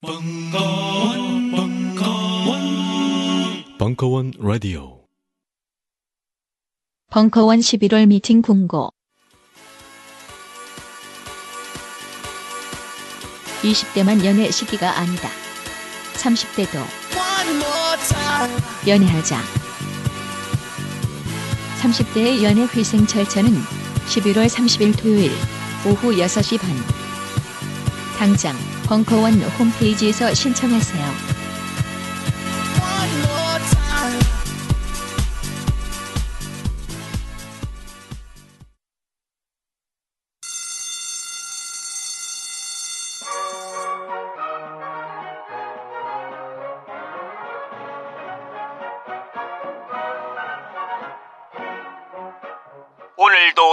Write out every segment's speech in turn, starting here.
벙커원, 벙커원, 벙커원 라디오. 벙커원 11월 미팅 공고. 20대만 연애 시기가 아니다. 30대도 연애하자. 30대의 연애 회생 절차는 11월 30일 토요일 오후 6시 반. 당장 벙커원 홈페이지에서 신청하세요.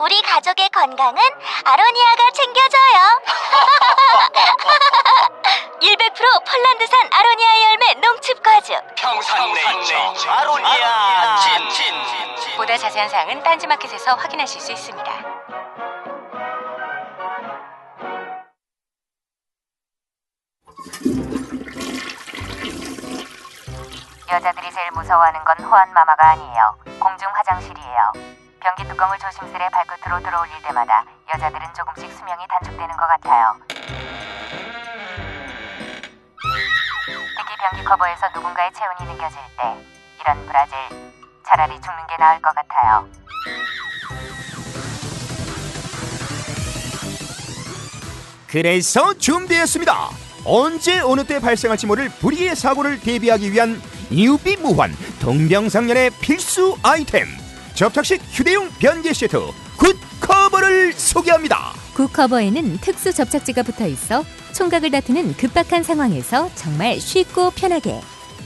우리 가족의 건강은 아로니아가 챙겨줘요. 100% 폴란드산 아로니아 열매 농축 과즙. 평산네이처 아로니아 친 보다 자세한 사항은 딴지마켓에서 확인하실 수 있습니다. 여자들이 제일 무서워하는 건 호환 마마가 아니에요. 공중 화장실이에요. 변기 뚜껑을 조심스레 발끝으로 들어올릴 때마다 여자들은 조금씩 수명이 단축되는 것 같아요. 특히 변기 커버에서 누군가의 체온이 느껴질 때 이런 브라질 차라리 죽는 게 나을 것 같아요. 그래서 준비했습니다. 언제 어느 때 발생할지 모를 불의의 사고를 대비하기 위한 유비무환 동병상련의 필수 아이템 접착식 휴대용 변기 시트 굿 커버를 소개합니다. 굿커버에는 특수 접착제가 붙어 있어 총각을 다투는 급박한 상황에서 정말 쉽고 편하게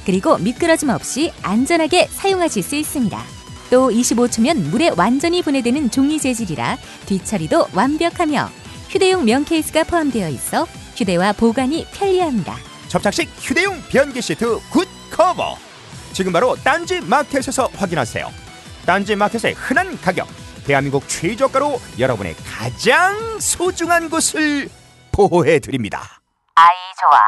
그리고 미끄러짐 없이 안전하게 사용하실 수 있습니다. 또 25초면 물에 완전히 분해되는 종이 재질이라 뒤처리도 완벽하며 휴대용 면 케이스가 포함되어 있어 휴대와 보관이 편리합니다. 접착식 휴대용 변기 시트 굿 커버 지금 바로 딴지 마켓에서 확인하세요. 딴지 마켓의 흔한 가격 대한민국 최저가로 여러분의 가장 소중한 곳을 보호해 드립니다. 아이 좋아.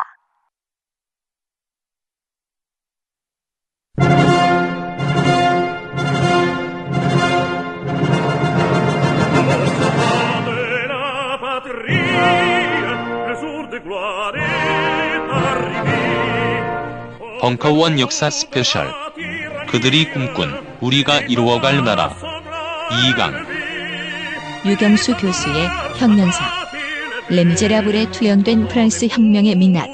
벙커원 역사 스페셜 그들이 꿈꾼 우리가 이루어갈 나라. 이강. 육영수 교수의 혁명사. 레미제라블에 투영된 프랑스 혁명의 민낯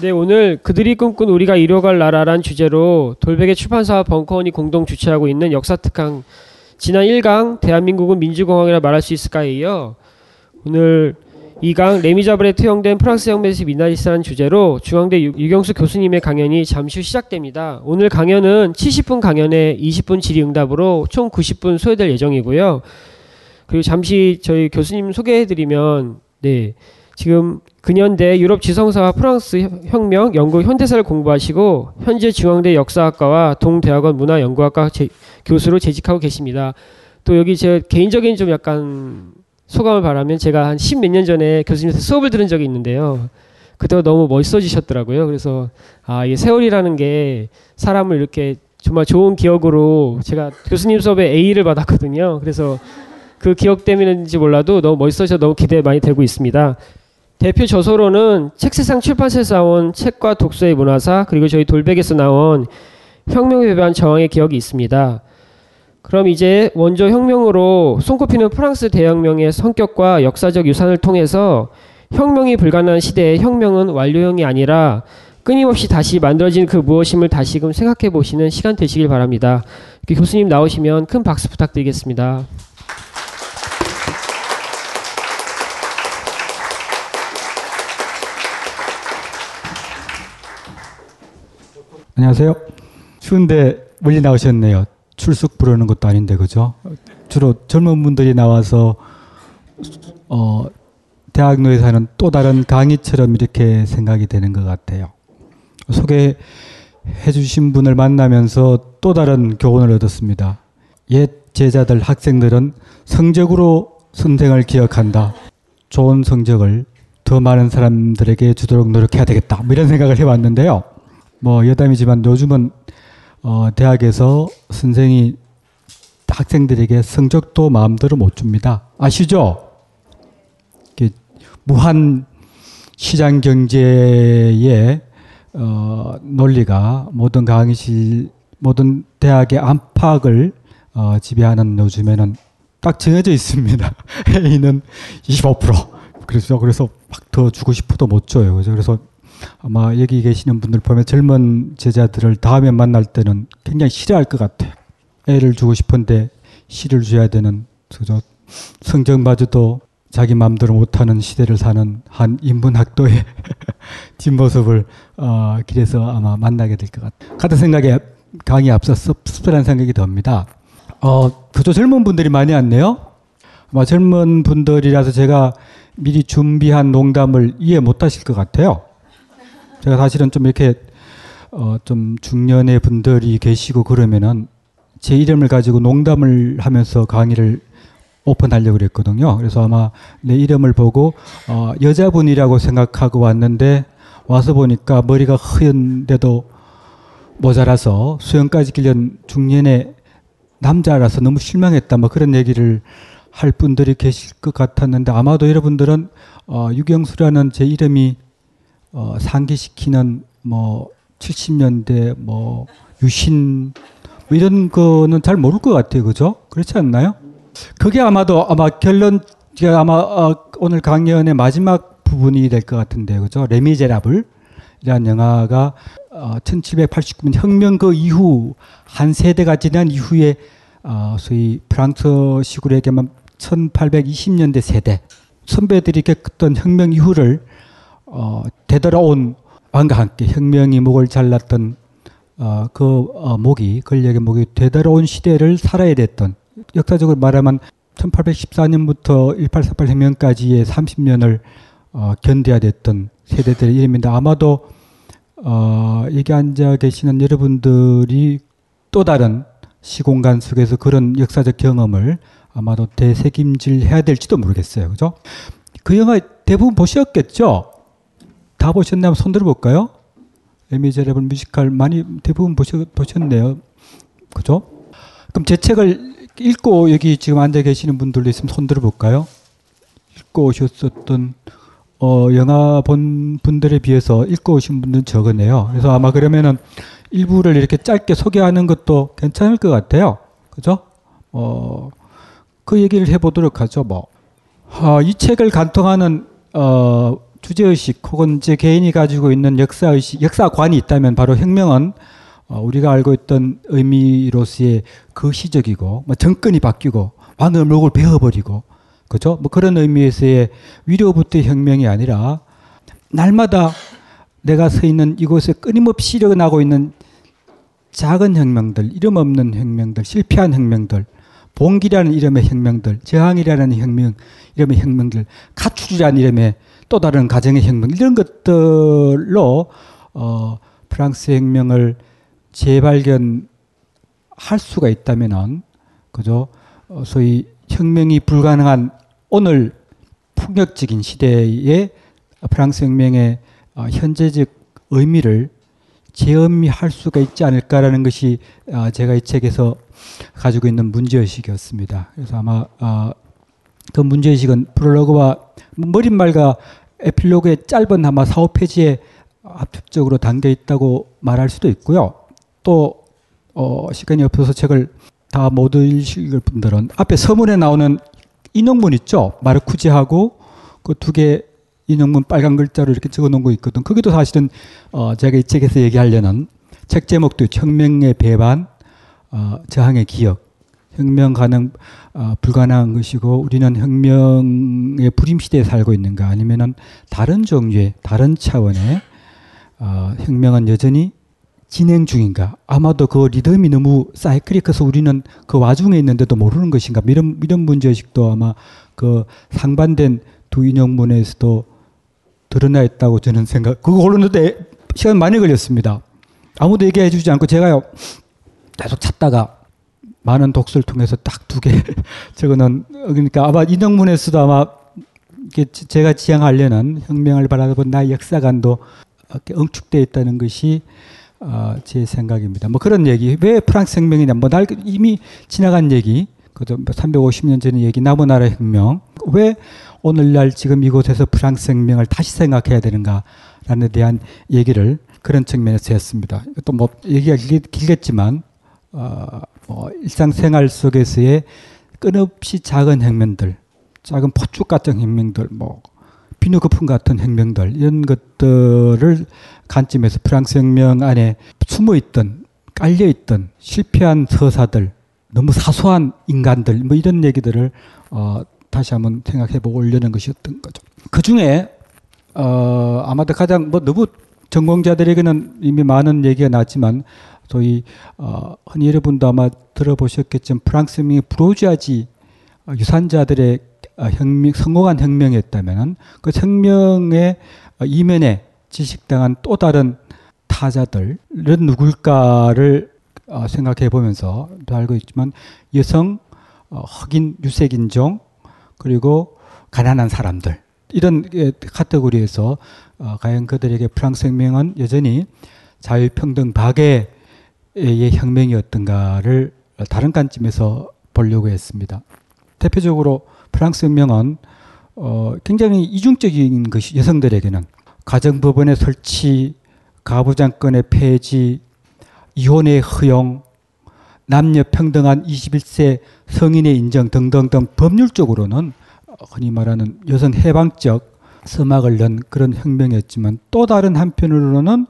네, 오늘 그들이 꿈꾼 우리가 이뤄갈 나라란 주제로 돌베개 출판사와 벙커원이 공동 주최하고 있는 역사 특강 지난 1강 대한민국은 민주공화국이라 말할 수 있을까에 이어 오늘 2강 레미자블에 투영된 프랑스 혁명에서 미나리스라는 주제로 중앙대 유- 유경수 교수님의 강연이 잠시 후 시작됩니다. 오늘 강연은 70분 강연에 20분 질의응답으로 총 90분 소요될 예정이고요. 그리고 잠시 저희 교수님 소개해드리면 네 지금 근현대 유럽 지성사와 프랑스 혁- 혁명, 영국 현대사를 공부하시고 현재 중앙대 역사학과와 동대학원 문화연구학과 제- 교수로 재직하고 계십니다. 또 여기 제 개인적인 좀 약간 소감을 말하면 제가 한 십 몇 년 전에 교수님한테 수업을 들은 적이 있는데요. 그때가 너무 멋있어지셨더라고요. 그래서 아 이게 세월이라는 게 사람을 이렇게 정말 좋은 기억으로 제가 교수님 수업에 A를 받았거든요. 그래서 그 기억 때문인지 몰라도 너무 멋있어서 너무 기대 많이 되고 있습니다. 대표 저서로는 책세상 출판사에서 나온 책과 독서의 문화사 그리고 저희 돌백에서 나온 혁명에 배배한 저항의 기억이 있습니다. 그럼 이제 원조 혁명으로 손꼽히는 프랑스 대혁명의 성격과 역사적 유산을 통해서 혁명이 불가능한 시대의 혁명은 완료형이 아니라 끊임없이 다시 만들어진 그 무엇임을 다시금 생각해 보시는 시간 되시길 바랍니다. 교수님 나오시면 큰 박수 부탁드리겠습니다. 안녕하세요. 추운데 멀리 나오셨네요. 출석 부르는 것도 아닌데 그죠? 주로 젊은 분들이 나와서 어, 대학로에서 하는 또 다른 강의처럼 이렇게 생각이 되는 것 같아요. 소개해 주신 분을 만나면서 또 다른 교훈을 얻었습니다. 옛 제자들 학생들은 성적으로 선생을 기억한다. 좋은 성적을 더 많은 사람들에게 주도록 노력해야 되겠다. 뭐 이런 생각을 해봤는데요. 뭐 여담이지만 요즘은 어, 대학에서 선생이 학생들에게 성적도 마음대로 못 줍니다. 아시죠? 무한 시장 경제의 어, 논리가 모든 강의실 모든 대학의 안팎을 어, 지배하는 요즘에는 딱 정해져 있습니다. A는 25%. 그래서 그래서 막 더 주고 싶어도 못 줘요. 그래서 아마 여기 계시는 분들 보면 젊은 제자들을 다음에 만날 때는 굉장히 싫어할 것 같아요. A를 주고 싶은데 C를 줘야 되는 그죠? 성적마저도 자기 마음대로 못하는 시대를 사는 한 인문학도의 뒷모습을 어, 길에서 아마 만나게 될 것 같아요. 같은 생각에 강의 앞서 씁쓸한 생각이 듭니다. 어, 그저 젊은 분들이 많이 왔네요. 아마 젊은 분들이라서 제가 미리 준비한 농담을 이해 못 하실 것 같아요. 제가 사실은 좀 이렇게 어, 좀 중년의 분들이 계시고 그러면은 제 이름을 가지고 농담을 하면서 강의를 오픈하려고 그랬거든요. 그래서 아마 내 이름을 보고 어, 여자분이라고 생각하고 왔는데 와서 보니까 머리가 흐연데도 모자라서 수영까지 길련 중년의 남자라서 너무 실망했다. 뭐 그런 얘기를 할 분들이 계실 것 같았는데 아마도 여러분들은 어, 유경수라는 제 이름이 어, 상기시키는 뭐 70년대 뭐 유신 뭐 이런 거는 잘 모를 것 같아요. 그죠? 그렇지 않나요? 그게 아마도 아마 결론 제가 아마 어, 오늘 강연의 마지막 부분이 될 것 같은데 그죠? 레미제라블 이라는 영화가 어, 1789년 혁명 그 이후 한 세대가 지난 이후에 어, 소위 프랑스식으로 얘기하면 1820년대 세대 선배들이 겪었던 혁명 이후를 어, 되돌아온 왕과 함께 혁명이 목을 잘랐던 어, 그 어, 목이 권력의 목이 되돌아온 시대를 살아야 됐던 역사적으로 말하면 1814년부터 1848 혁명까지의 30년을 어, 견뎌야 됐던 세대들의 이름인데 아마도 어, 여기 앉아 계시는 여러분들이 또 다른 시공간 속에서 그런 역사적 경험을 아마도 대책임질 해야 될지도 모르겠어요. 그죠? 그 영화 대부분 보셨겠죠? 다 보셨나요? 손 들어볼까요? 레미제레블 뮤지컬 많이 대부분 보셨, 보셨 네요. 그죠? 그럼 제 책을 읽고 여기 지금 앉아 계시는 분들도 있으면 손 들어볼까요? 읽고 오셨었던 어, 영화 본 분들에 비해서 읽고 오신 분들은 적으네요. 그래서 아마 그러면은 일부를 이렇게 짧게 소개하는 것도 괜찮을 것 같아요. 그죠? 어, 그 얘기를 해보도록 하죠. 뭐, 어, 이 책을 간통하는 어, 주제의식 혹은 제 개인이 가지고 있는 역사의식, 역사관이 있다면 바로 혁명은 어, 우리가 알고 있던 의미로서의 그 시적이고 뭐 정권이 바뀌고 목을 베어버리고 그죠? 뭐 그런 의미에서의 위로부터의 혁명이 아니라 날마다 내가 서 있는 이곳에 끊임없이 일어나고 있는 작은 혁명들, 이름 없는 혁명들, 실패한 혁명들, 봉기라는 이름의 혁명들, 저항이라는 혁명, 이름의 혁명들, 가출이라는 이름의 또 다른 가정의 혁명, 이런 것들로 어, 프랑스 혁명을 재발견할 수가 있다면은 그죠? 어, 소위 혁명이 불가능한 오늘 폭력적인 시대에 프랑스 혁명의 어, 현재적 의미를 재음미할 수가 있지 않을까라는 것이 어, 제가 이 책에서 가지고 있는 문제의식이었습니다. 그래서 아마 어, 그 문제의식은 프롤로그와 머릿말과 에필로그의 짧은 아마 4, 5페이지에 압축적으로 담겨 있다고 말할 수도 있고요. 또 어, 시간이 없어서 책을 다 못 읽을 분들은 앞에 서문에 나오는 인용문 있죠. 마르쿠지하고 그 두 개 인용문 빨간 글자로 이렇게 적어 놓은 거 있거든. 그게도 사실은 어, 제가 이 책에서 얘기하려는 책 제목도 혁명의 배반, 어, 저항의 기억, 혁명 가능 어, 불가능한 것이고 우리는 혁명의 불임 시대에 살고 있는가 아니면은 다른 종류의 다른 차원의 어, 혁명은 여전히 진행 중인가? 아마도 그 리듬이 너무 사이클릭해서 우리는 그 와중에 있는데도 모르는 것인가? 이런 이런 문제의식도 아마 그 상반된 두 인용문에서도 드러나 있다고 저는 생각. 그거 고르는데 시간 많이 걸렸습니다. 아무도 얘기해 주지 않고 제가요 계속 찾다가 많은 독서를 통해서 딱 두 개. 적어놓은 그러니까 아마 인용문에서도 아마 제가 지향하려는 혁명을 바라본 나의 역사관도 응축되어 있다는 것이 어, 제 생각입니다. 뭐 그런 얘기. 왜 프랑스 혁명이냐. 뭐 날 이미 지나간 얘기. 그도 350년 전의 얘기. 나무나라 혁명. 왜 오늘날 지금 이곳에서 프랑스 혁명을 다시 생각해야 되는가라는 대한 얘기를 그런 측면에서 했습니다. 또 뭐 얘기가 길겠지만 어, 뭐 일상생활 속에서의 끊없이 작은 혁명들, 작은 포축 같은 혁명들, 뭐 비누 거품 같은 혁명들 이런 것들을 관점에서 프랑스 혁명 안에 숨어 있던 깔려 있던 실패한 서사들, 너무 사소한 인간들 뭐 이런 얘기들을 어, 다시 한번 생각해보고 올려는 것이었던 거죠. 그 중에 어, 아마도 가장 뭐 너무 전공자들에게는 이미 많은 얘기가 나왔지만 소위 어, 흔히 여러분도 아마 들어보셨겠지만 프랑스 혁명의 브로주아지 유산자들의 어, 혁명, 성공한 혁명이었다면 그 혁명의 이면에 지식당한 또 다른 타자들은 누굴까를 어, 생각해 보면서 알고 있지만 여성, 어, 흑인, 유색인종 그리고 가난한 사람들 이런 카테고리에서 과연 그들에게 프랑스 혁명은 여전히 자유평등 박애 의 혁명이었던가를 다른 관점에서 보려고 했습니다. 대표적으로 프랑스 혁명은 어, 굉장히 이중적인 것이 여성들에게는 가정법원의 설치, 가부장권의 폐지, 이혼의 허용, 남녀 평등한 21세 성인의 인정 등등등 법률적으로는 흔히 말하는 여성 해방적 서막을 넣은 그런 혁명이었지만 또 다른 한편으로는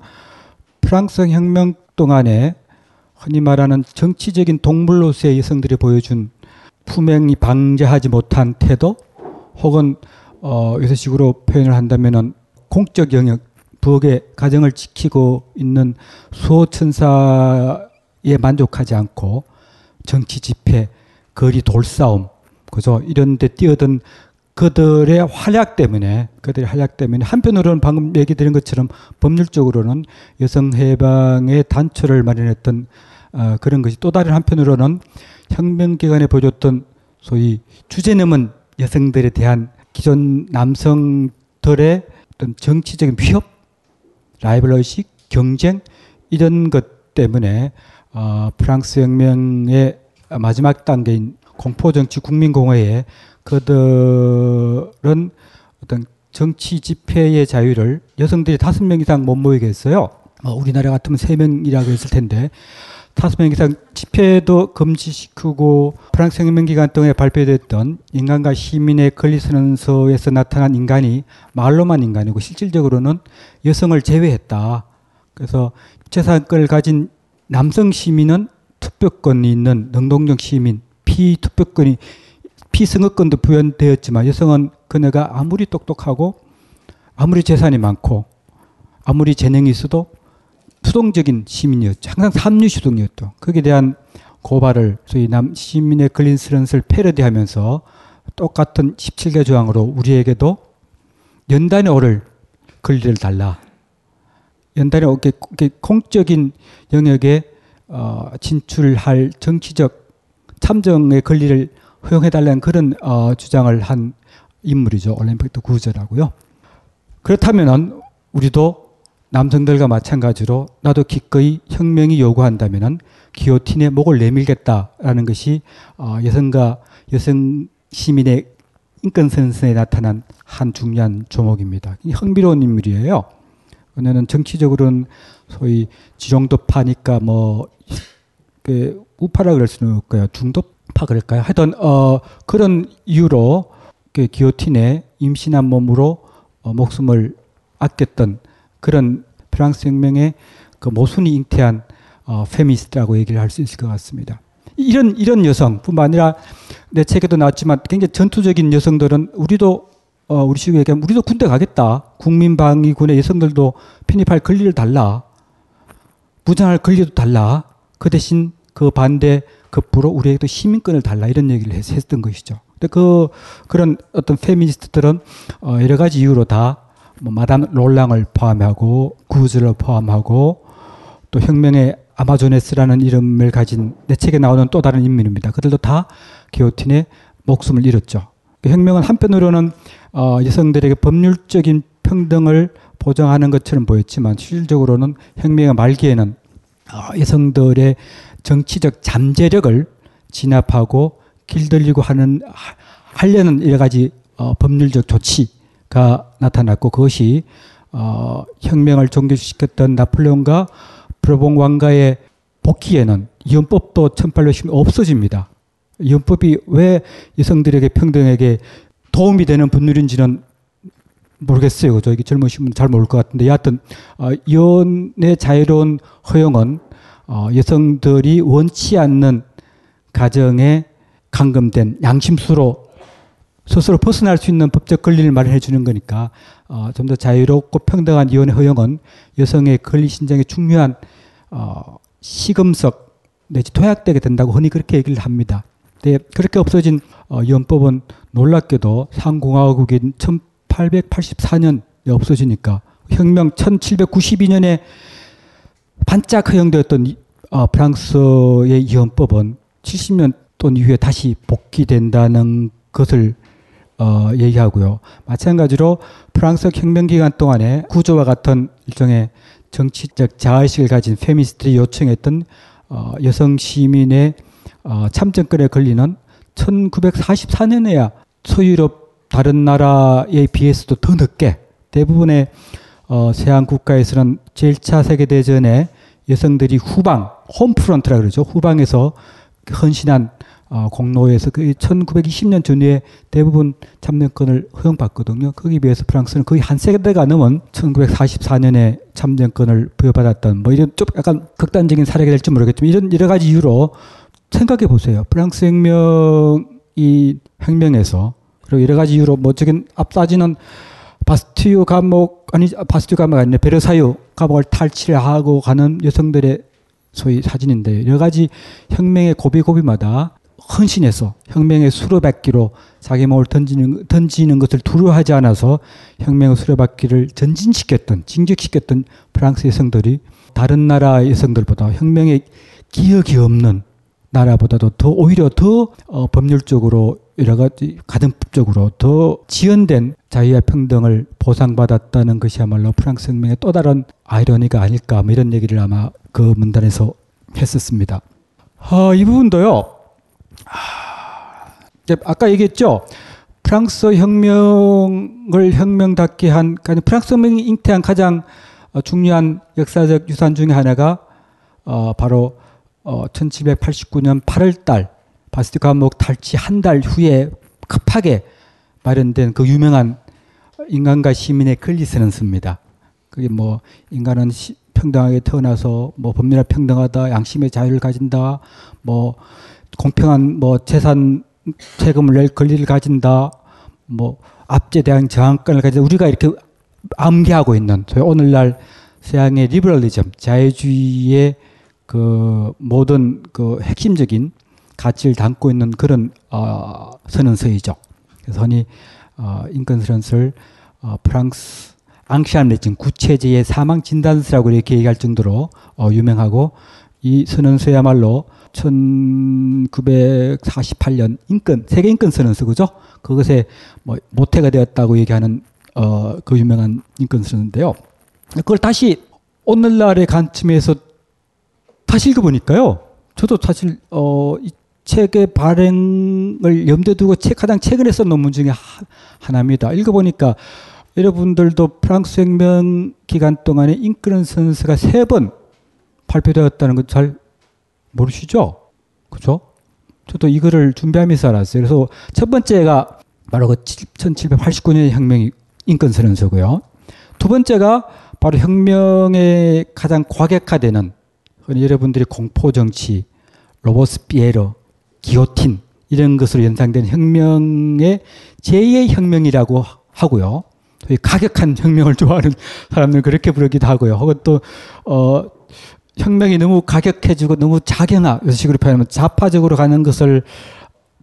프랑스 혁명 동안에 흔히 말하는 정치적인 동물로서의 여성들이 보여준 품행이 방자하지 못한 태도 혹은 어, 요새식으로 표현을 한다면은 공적 영역 부엌의 가정을 지키고 있는 수호천사에 만족하지 않고 정치 집회, 거리 돌싸움, 그죠? 이런 데 뛰어든 그들의 활약 때문에, 그들의 활약 때문에 한편으로는 방금 얘기 드린 것처럼 법률적으로는 여성 해방의 단초를 마련했던 어, 그런 것이 또 다른 한편으로는 혁명 기간에 보여줬던 소위 주제 넘은 여성들에 대한 기존 남성들의 어떤 정치적인 위협, 라이벌 의식, 경쟁 이런 것 때문에 어, 프랑스 혁명의 마지막 단계인 공포정치 국민공회에 그들은 어떤 정치 집회의 자유를 여성들이 다섯 명 이상 못 모이게 했어요. 어, 우리나라 같으면 세 명이라고 했을 텐데 이상 집회도 금지시키고 프랑스 혁명 기간 동안에 발표됐던 인간과 시민의 권리 선언서에서 나타난 인간이 말로만 인간이고 실질적으로는 여성을 제외했다. 그래서 재산권을 가진 남성 시민은 투표권이 있는 능동적 시민, 피투표권이 피선거권도 부여되었지만 여성은 그녀가 아무리 똑똑하고 아무리 재산이 많고 아무리 재능이 있어도 수동적인 시민이었죠. 항상 삼류 시동이었죠. 거기에 대한 고발을 소위 남 시민의 글린스런스를 패러디하면서 똑같은 17개 조항으로 우리에게도 연단에 오를 권리를 달라. 연단에 오게 공적인 영역에 어, 진출할 정치적 참정의 권리를 허용해달라는 그런 어, 주장을 한 인물이죠. 올림픽도 구제라고요. 그렇다면은 우리도 남성들과 마찬가지로 나도 기꺼이 혁명이 요구한다면은 기요틴의 목을 내밀겠다라는 것이 어, 여성과 여성 시민의 인권 선선에 나타난 한 중요한 조목입니다. 흥미로운 인물이에요. 그녀는 정치적으로는 소위 지정도파니까 뭐그 우파라 그럴 수는 없고요. 중도파 그럴까요? 하여튼 어, 그런 이유로 그 기요틴의 임신한 몸으로 어, 목숨을 아꼈던 그런 프랑스 혁명의 그 모순이 잉태한 어, 페미스트라고 얘기를 할 수 있을 것 같습니다. 이런 이런 여성뿐만 아니라 내 책에도 나왔지만 굉장히 전투적인 여성들은 우리도 어, 우리 식으로 얘기하면 우리도 군대 가겠다. 국민방위군의 여성들도 편입할 권리를 달라. 무장할 권리도 달라. 그 대신 그 반대 급부로 우리에게도 시민권을 달라 이런 얘기를 했, 했던 것이죠. 근데 그 그런 어떤 페미니스트들은 어, 여러 가지 이유로 다 뭐 마담 롤랑을 포함하고 구즈를 포함하고 또 혁명의 아마조네스라는 이름을 가진 내 책에 나오는 또 다른 인물입니다. 그들도 다 기호틴의 목숨을 잃었죠. 그 혁명은 한편으로는 어, 여성들에게 법률적인 평등을 보장하는 것처럼 보였지만 실질적으로는 혁명의 말기에는 어, 여성들의 정치적 잠재력을 진압하고 길들이고 하는 하려는 여러 가지 어, 법률적 조치 가 나타났고 그것이 어, 혁명을 종결시켰던 나폴레옹과 브로봉 왕가의 복귀에는 이혼법도 1810 없어집니다. 이혼법이 왜 여성들에게 평등에게 도움이 되는 법률인지는 모르겠어요. 그죠? 이게 젊으신 분잘 모를 것 같은데, 여하튼, 어, 이혼의 자유로운 허용은 어, 여성들이 원치 않는 가정에 감금된 양심수로 스스로 벗어날 수 있는 법적 권리를 마련해 주는 거니까 어, 좀 더 자유롭고 평등한 이혼의 허용은 여성의 권리 신장에 중요한 어, 시금석 내지 토약되게 된다고 흔히 그렇게 얘기를 합니다. 근데 그렇게 없어진 어, 이혼법은 놀랍게도 상공화국인 1884년에 없어지니까 혁명 1792년에 반짝 허용되었던 어, 프랑스의 이혼법은 70년 돈 이후에 다시 복귀된다는 것을 어, 얘기하고요. 마찬가지로 프랑스 혁명 기간 동안에 구조와 같은 일종의 정치적 자의식을 가진 페미니스트들이 요청했던 어, 여성 시민의 어, 참정권에 걸리는 1944년에야 소유럽 다른 나라에 비해서도 더 늦게 대부분의 어, 서양 국가에서는 제1차 세계대전에 여성들이 후방, 홈프런트라 그러죠. 후방에서 헌신한 어, 공로에서 그 1920년 전후에 대부분 참정권을 허용받거든요. 거기에 비해서 프랑스는 거의 한 세대가 넘은 1944년에 참정권을 부여받았던 뭐 이런 좀 약간 극단적인 사례가 될지 모르겠지만 이런 여러 가지 이유로 생각해 보세요. 프랑스 혁명이 혁명에서 그리고 여러 가지 이유로 뭐 저긴 앞사진은 바스티유 감옥 아니 바스티유 감옥 아니네 베르사유 감옥을 탈취하고 가는 여성들의 소위 사진인데 여러 가지 혁명의 고비고비마다 헌신해서 혁명의 수레바퀴로 자기 몸을 던지는, 던지는 것을 두려워하지 않아서 혁명의 수레바퀴를 전진시켰던, 진격시켰던 프랑스 여성들이 다른 나라 여성들보다 혁명의 기억이 없는 나라보다도 더 오히려 더 어, 법률적으로 여러 가지 가정법적으로 더 지연된 자유와 평등을 보상받았다는 것이야말로 프랑스 혁명의 또 다른 아이러니가 아닐까 뭐 이런 얘기를 아마 그 문단에서 했었습니다. 어, 이 부분도요. 아까 얘기했죠. 프랑스 혁명을 혁명답게 한, 그러니까 프랑스 혁명이 잉태한 가장 어, 중요한 역사적 유산 중의 하나가 어, 바로 어, 1789년 8월 달 바스티 감옥 탈취 한 달 후에 급하게 마련된 그 유명한 인간과 시민의 글리스런스입니다. 그게 뭐 인간은 시, 평등하게 태어나서 뭐 법률에 평등하다, 양심의 자유를 가진다, 뭐 공평한 뭐 재산 세금을 낼 권리를 가진다, 뭐 압제에 대한 저항권을 가진 우리가 이렇게 암기하고 있는 오늘날 서양의 리버럴리즘 자유주의의 그 모든 그 핵심적인 가치를 담고 있는 그런 어, 선언서이죠. 그래서 흔히 어, 인권 선언서를 어, 프랑스 앙시안 레진 구체제의 사망 진단서라고 이렇게 얘기할 정도로 어, 유명하고 이 선언서야말로 1948년 인권 세계 인권 선언서 그죠? 그것에 뭐 모태가 되었다고 얘기하는 어, 그 유명한 인권 선언인데요. 그걸 다시 오늘날의 관점에서 다시 읽어보니까요. 저도 사실 어, 이 책의 발행을 염두에 두고 책 가장 최근에 쓴 논문 중에 하, 하나입니다. 읽어보니까 여러분들도 프랑스 혁명 기간 동안에 인권 선서가 세 번 발표되었다는 걸 잘 모르시죠? 그죠? 저도 이거를 준비하면서 알았어요. 그래서 첫 번째가 바로 그 1789년의 혁명 인권 선언서고요. 두 번째가 바로 혁명의 가장 과격화되는 여러분들이 공포 정치, 로버스피에러, 기오틴 이런 것으로 연상된 혁명의 제2의 혁명이라고 하고요. 가격한 혁명을 좋아하는 사람들은 그렇게 부르기도 하고요. 혹은 또, 어, 혁명이 너무 가격해지고 너무 자경화, 이런 식으로 표현하면 좌파적으로 가는 것을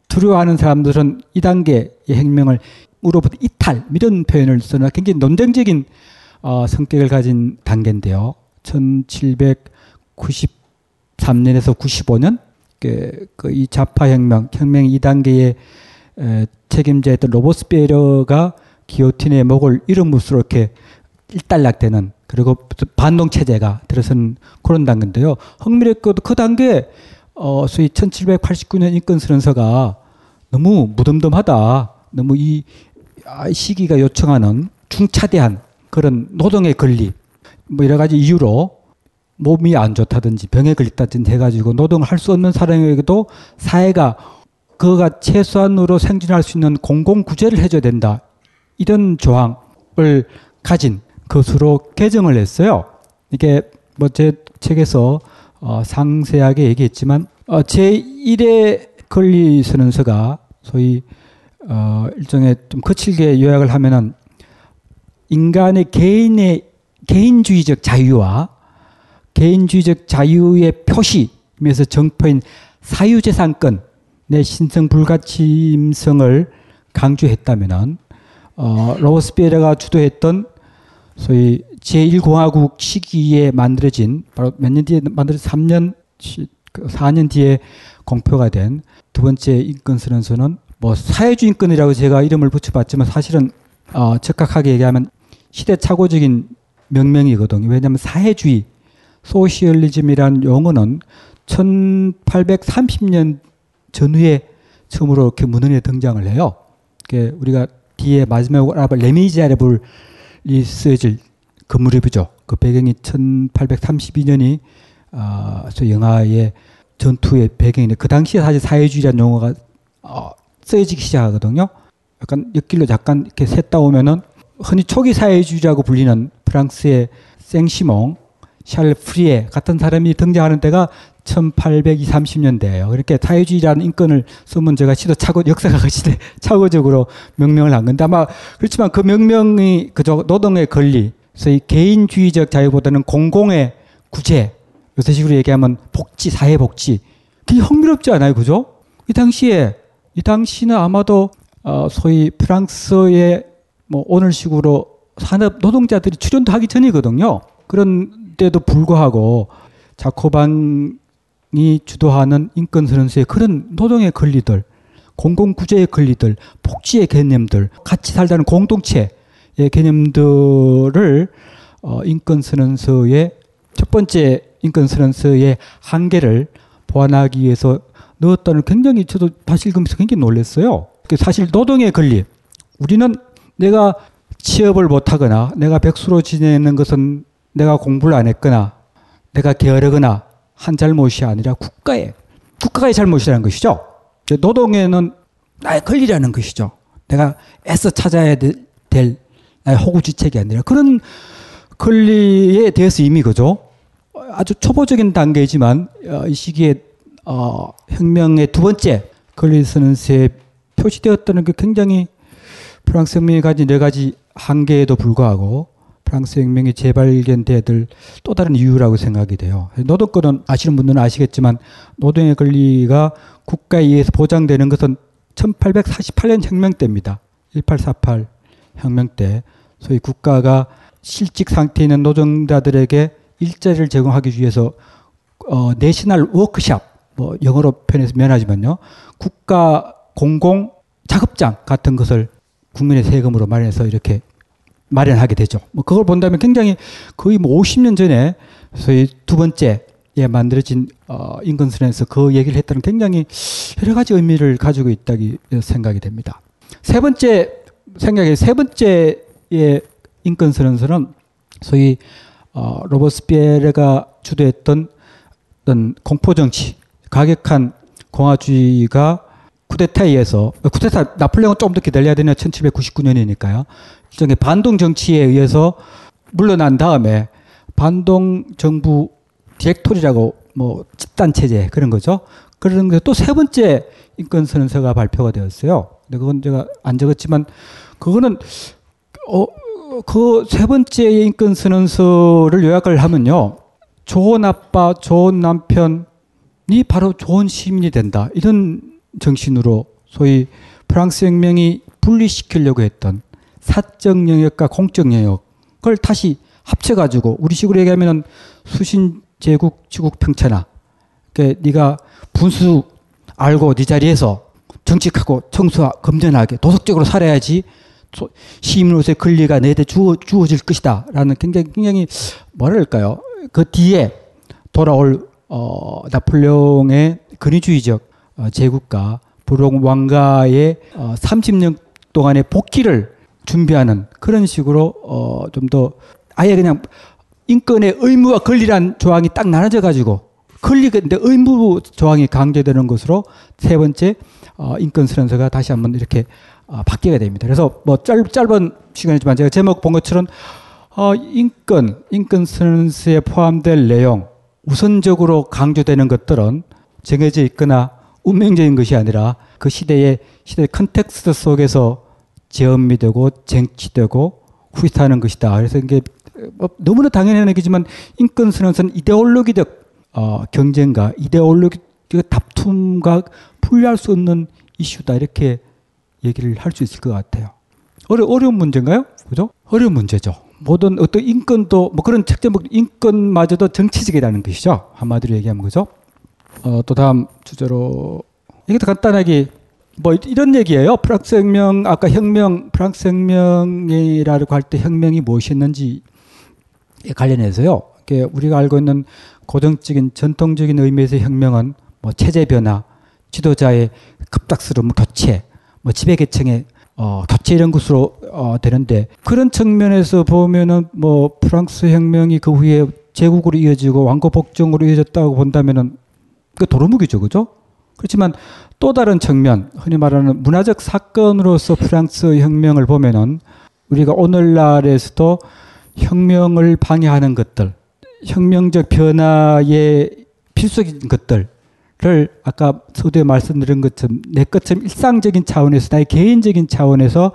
두려워하는 사람들은 2단계의 혁명을 으로부터 이탈, 이런 표현을 쓰는 굉장히 논쟁적인 어, 성격을 가진 단계인데요. 1793년에서 95년, 그, 그 이 좌파 혁명, 혁명 2단계의 에, 책임자였던 로버스피에러가 기오틴의 목을 이름으로 이렇게 일단락되는 그리고 반동 체제가 들어선 그런 단계인데요. 흥미롭게도 그 단계 어 소위 1789년 인권 선언서가 너무 무덤덤하다. 너무 이 아, 시기가 요청하는 중차대한 그런 노동의 권리 뭐 여러 가지 이유로 몸이 안 좋다든지 병에 걸렸다든지 해가지고 노동을 할 수 없는 사람에게도 사회가 그가 최소한으로 생존할 수 있는 공공구제를 해줘야 된다. 이런 조항을 가진 것으로 개정을 했어요. 이게 뭐 제 책에서 어 상세하게 얘기했지만 어 제1의 권리 선언서가 소위 어 일종의 좀 거칠게 요약을 하면은 인간의 개인의 개인주의적 자유와 개인주의적 자유의 표시면서 정포인 사유재산권 내 신성 불가침성을 강조했다면은 어, 로스피에러가 주도했던 소위 제1공화국 시기에 만들어진 바로 몇 년 뒤에 만들어진 3년 4년 그 뒤에 공표가 된 두 번째 인권 선언서는 뭐 사회주의 인권이라고 제가 이름을 붙여봤지만 사실은 어, 적확하게 얘기하면 시대착오적인 명명이거든요. 왜냐하면 사회주의 소시얼리즘이라는 용어는 1830년 전후에 처음으로 이렇게 문헌에 등장을 해요. 우리가 뒤에 마지막으로 알아볼 레미제라블 이 쓰여질 그 무렵이죠. 그 배경이 1832년이 어, 저 영화의 전투의 배경인데 그 당시에 사실 사회주의라는 용어가 어, 쓰여지기 시작하거든요. 약간 옆길로 잠깐 이렇게 샜다 오면은 흔히 초기 사회주의라고 불리는 프랑스의 생시몽, 샬 프리에 같은 사람이 등장하는 때가 1820, 30년대예요. 그렇게 사회주의라는 인권을 쓰면 제가 시도 차고 역사가 시대 차고적으로 명명을 한 건데 아마 그렇지만 그 명명이 그저 노동의 권리, 소위 개인주의적 자유보다는 공공의 구제, 요새 식으로 얘기하면 복지, 사회 복지. 그게 흥미롭지 않아요, 그죠? 이 당시에 이 당시는 아마도 어, 소위 프랑스의 뭐 오늘식으로 산업 노동자들이 출연도 하기 전이거든요. 그런데도 불구하고 자코방 이 주도하는 인권 선언서의 그런 노동의 권리들, 공공 구제의 권리들, 복지의 개념들, 같이 살다는 공동체의 개념들을 어, 인권 선언서의 첫 번째 인권 선언서의 한계를 보완하기 위해서 넣었다는 굉장히 저도 다시 읽으면서 굉장히 놀랐어요. 그 사실 노동의 권리, 우리는 내가 취업을 못하거나 내가 백수로 지내는 것은 내가 공부를 안 했거나 내가 게으르거나 한 잘못이 아니라 국가의 국가의 잘못이라는 것이죠. 노동에는 나의 권리라는 것이죠. 내가 애써 찾아야 될, 될 나의 호구지책이 아니라 그런 권리에 대해서 이미 그죠. 아주 초보적인 단계이지만 어, 이 시기에 어, 혁명의 두 번째 권리 선언서에 표시되었다는 게 굉장히 프랑스 혁명이 가진 네 가지 한계에도 불구하고 프랑스 혁명이 재발견돼야 또 다른 이유라고 생각이 돼요. 노동권은 아시는 분들은 아시겠지만 노동의 권리가 국가에 의해서 보장되는 것은 1848년 혁명 때입니다. 1848 혁명 때 소위 국가가 실직 상태에 있는 노동자들에게 일자리를 제공하기 위해서 어, 내셔널 워크샵 뭐 영어로 표현해서 미안하지만요. 국가 공공 작업장 같은 것을 국민의 세금으로 마련해서 이렇게 마련하게 되죠. 뭐 그걸 본다면 굉장히 거의 뭐 50년 전에 소위 두 번째 에 만들어진 어, 인권선에서 그 얘기를 했다는 굉장히 여러 가지 의미를 가지고 있다기 생각이 됩니다. 세 번째 생각에 세 번째의 인권선언서는 소위 어, 로버스피에르가 주도했던 어떤 공포 정치, 가격한 공화주의가 쿠데타에 의해서 쿠데타 나폴레옹은 좀더 기다려야 되는 1799년이니까요. 일종의 반동 정치에 의해서 물러난 다음에 반동 정부 디렉토리라고 뭐 집단 체제 그런 거죠. 그런 게 또 세 번째 인권 선언서가 발표가 되었어요. 근데 그건 제가 안 적었지만 그거는 어 그 세 번째 인권 선언서를 요약을 하면요. 좋은 아빠, 좋은 남편이 바로 좋은 시민이 된다. 이런 정신으로 소위 프랑스 혁명이 분리시키려고 했던 사적 영역과 공적 영역을 다시 합쳐가지고 우리 식으로 얘기하면은 수신 제국 지국 평천하. 그러니까 네가 분수 알고 네 자리에서 정직하고 청소하 검전하게 도덕적으로 살아야지 시민으로서의 권리가 내대 주어, 주어질 것이다 라는 굉장히 굉장히 뭐랄까요 그 뒤에 돌아올 어, 나폴레옹의 근위주의적 어, 제국과 불용 왕가의 어, 30년 동안의 복귀를 준비하는 그런 식으로 어, 좀 더 아예 그냥 인권의 의무와 권리란 조항이 딱 나눠져 가지고 권리인데 의무 조항이 강조되는 것으로 세 번째 어, 인권 선언서가 다시 한번 이렇게 어, 바뀌게 됩니다. 그래서 뭐 짧, 짧은 시간이지만 제가 제목 본 것처럼 어, 인권, 인권 선언서에 포함될 내용 우선적으로 강조되는 것들은 정해져 있거나 운명적인 것이 아니라 그 시대의 시대 context 속에서 재현미되고 쟁취되고 후시하는 것이다. 그래서 이게 뭐 너무나 당연한 얘기지만 인권 선언서는 이데올로기적 어, 경쟁과 이데올로기적 다툼과 분리할 수 없는 이슈다 이렇게 얘기를 할 수 있을 것 같아요. 어려 어려운 문제인가요? 그죠? 어려운 문제죠. 모든 어떤 인권도 뭐 그런 책제 뭐 인권마저도 정치적이라는 것이죠. 한마디로 얘기하면 그죠? 어, 또 다음 주제로 이것도 간단하게 뭐 이런 얘기예요. 프랑스 혁명 아까 혁명 프랑스 혁명이라고 할 때 혁명이 무엇이었는지 관련해서요. 우리가 알고 있는 고정적인 전통적인 의미에서 혁명은 뭐 체제 변화, 지도자의 급작스러운 교체, 뭐 지배계층의 어, 교체 이런 것으로 어, 되는데 그런 측면에서 보면은 뭐 프랑스 혁명이 그 후에 제국으로 이어지고 왕국 복종으로 이어졌다고 본다면은 그 도루묵이죠, 그죠? 그렇지만 또 다른 측면, 흔히 말하는 문화적 사건으로서 프랑스 혁명을 보면은 우리가 오늘날에서도 혁명을 방해하는 것들, 혁명적 변화의 필수적인 것들을 아까 서두에 말씀드린 것처럼 내 것처럼 일상적인 차원에서 나의 개인적인 차원에서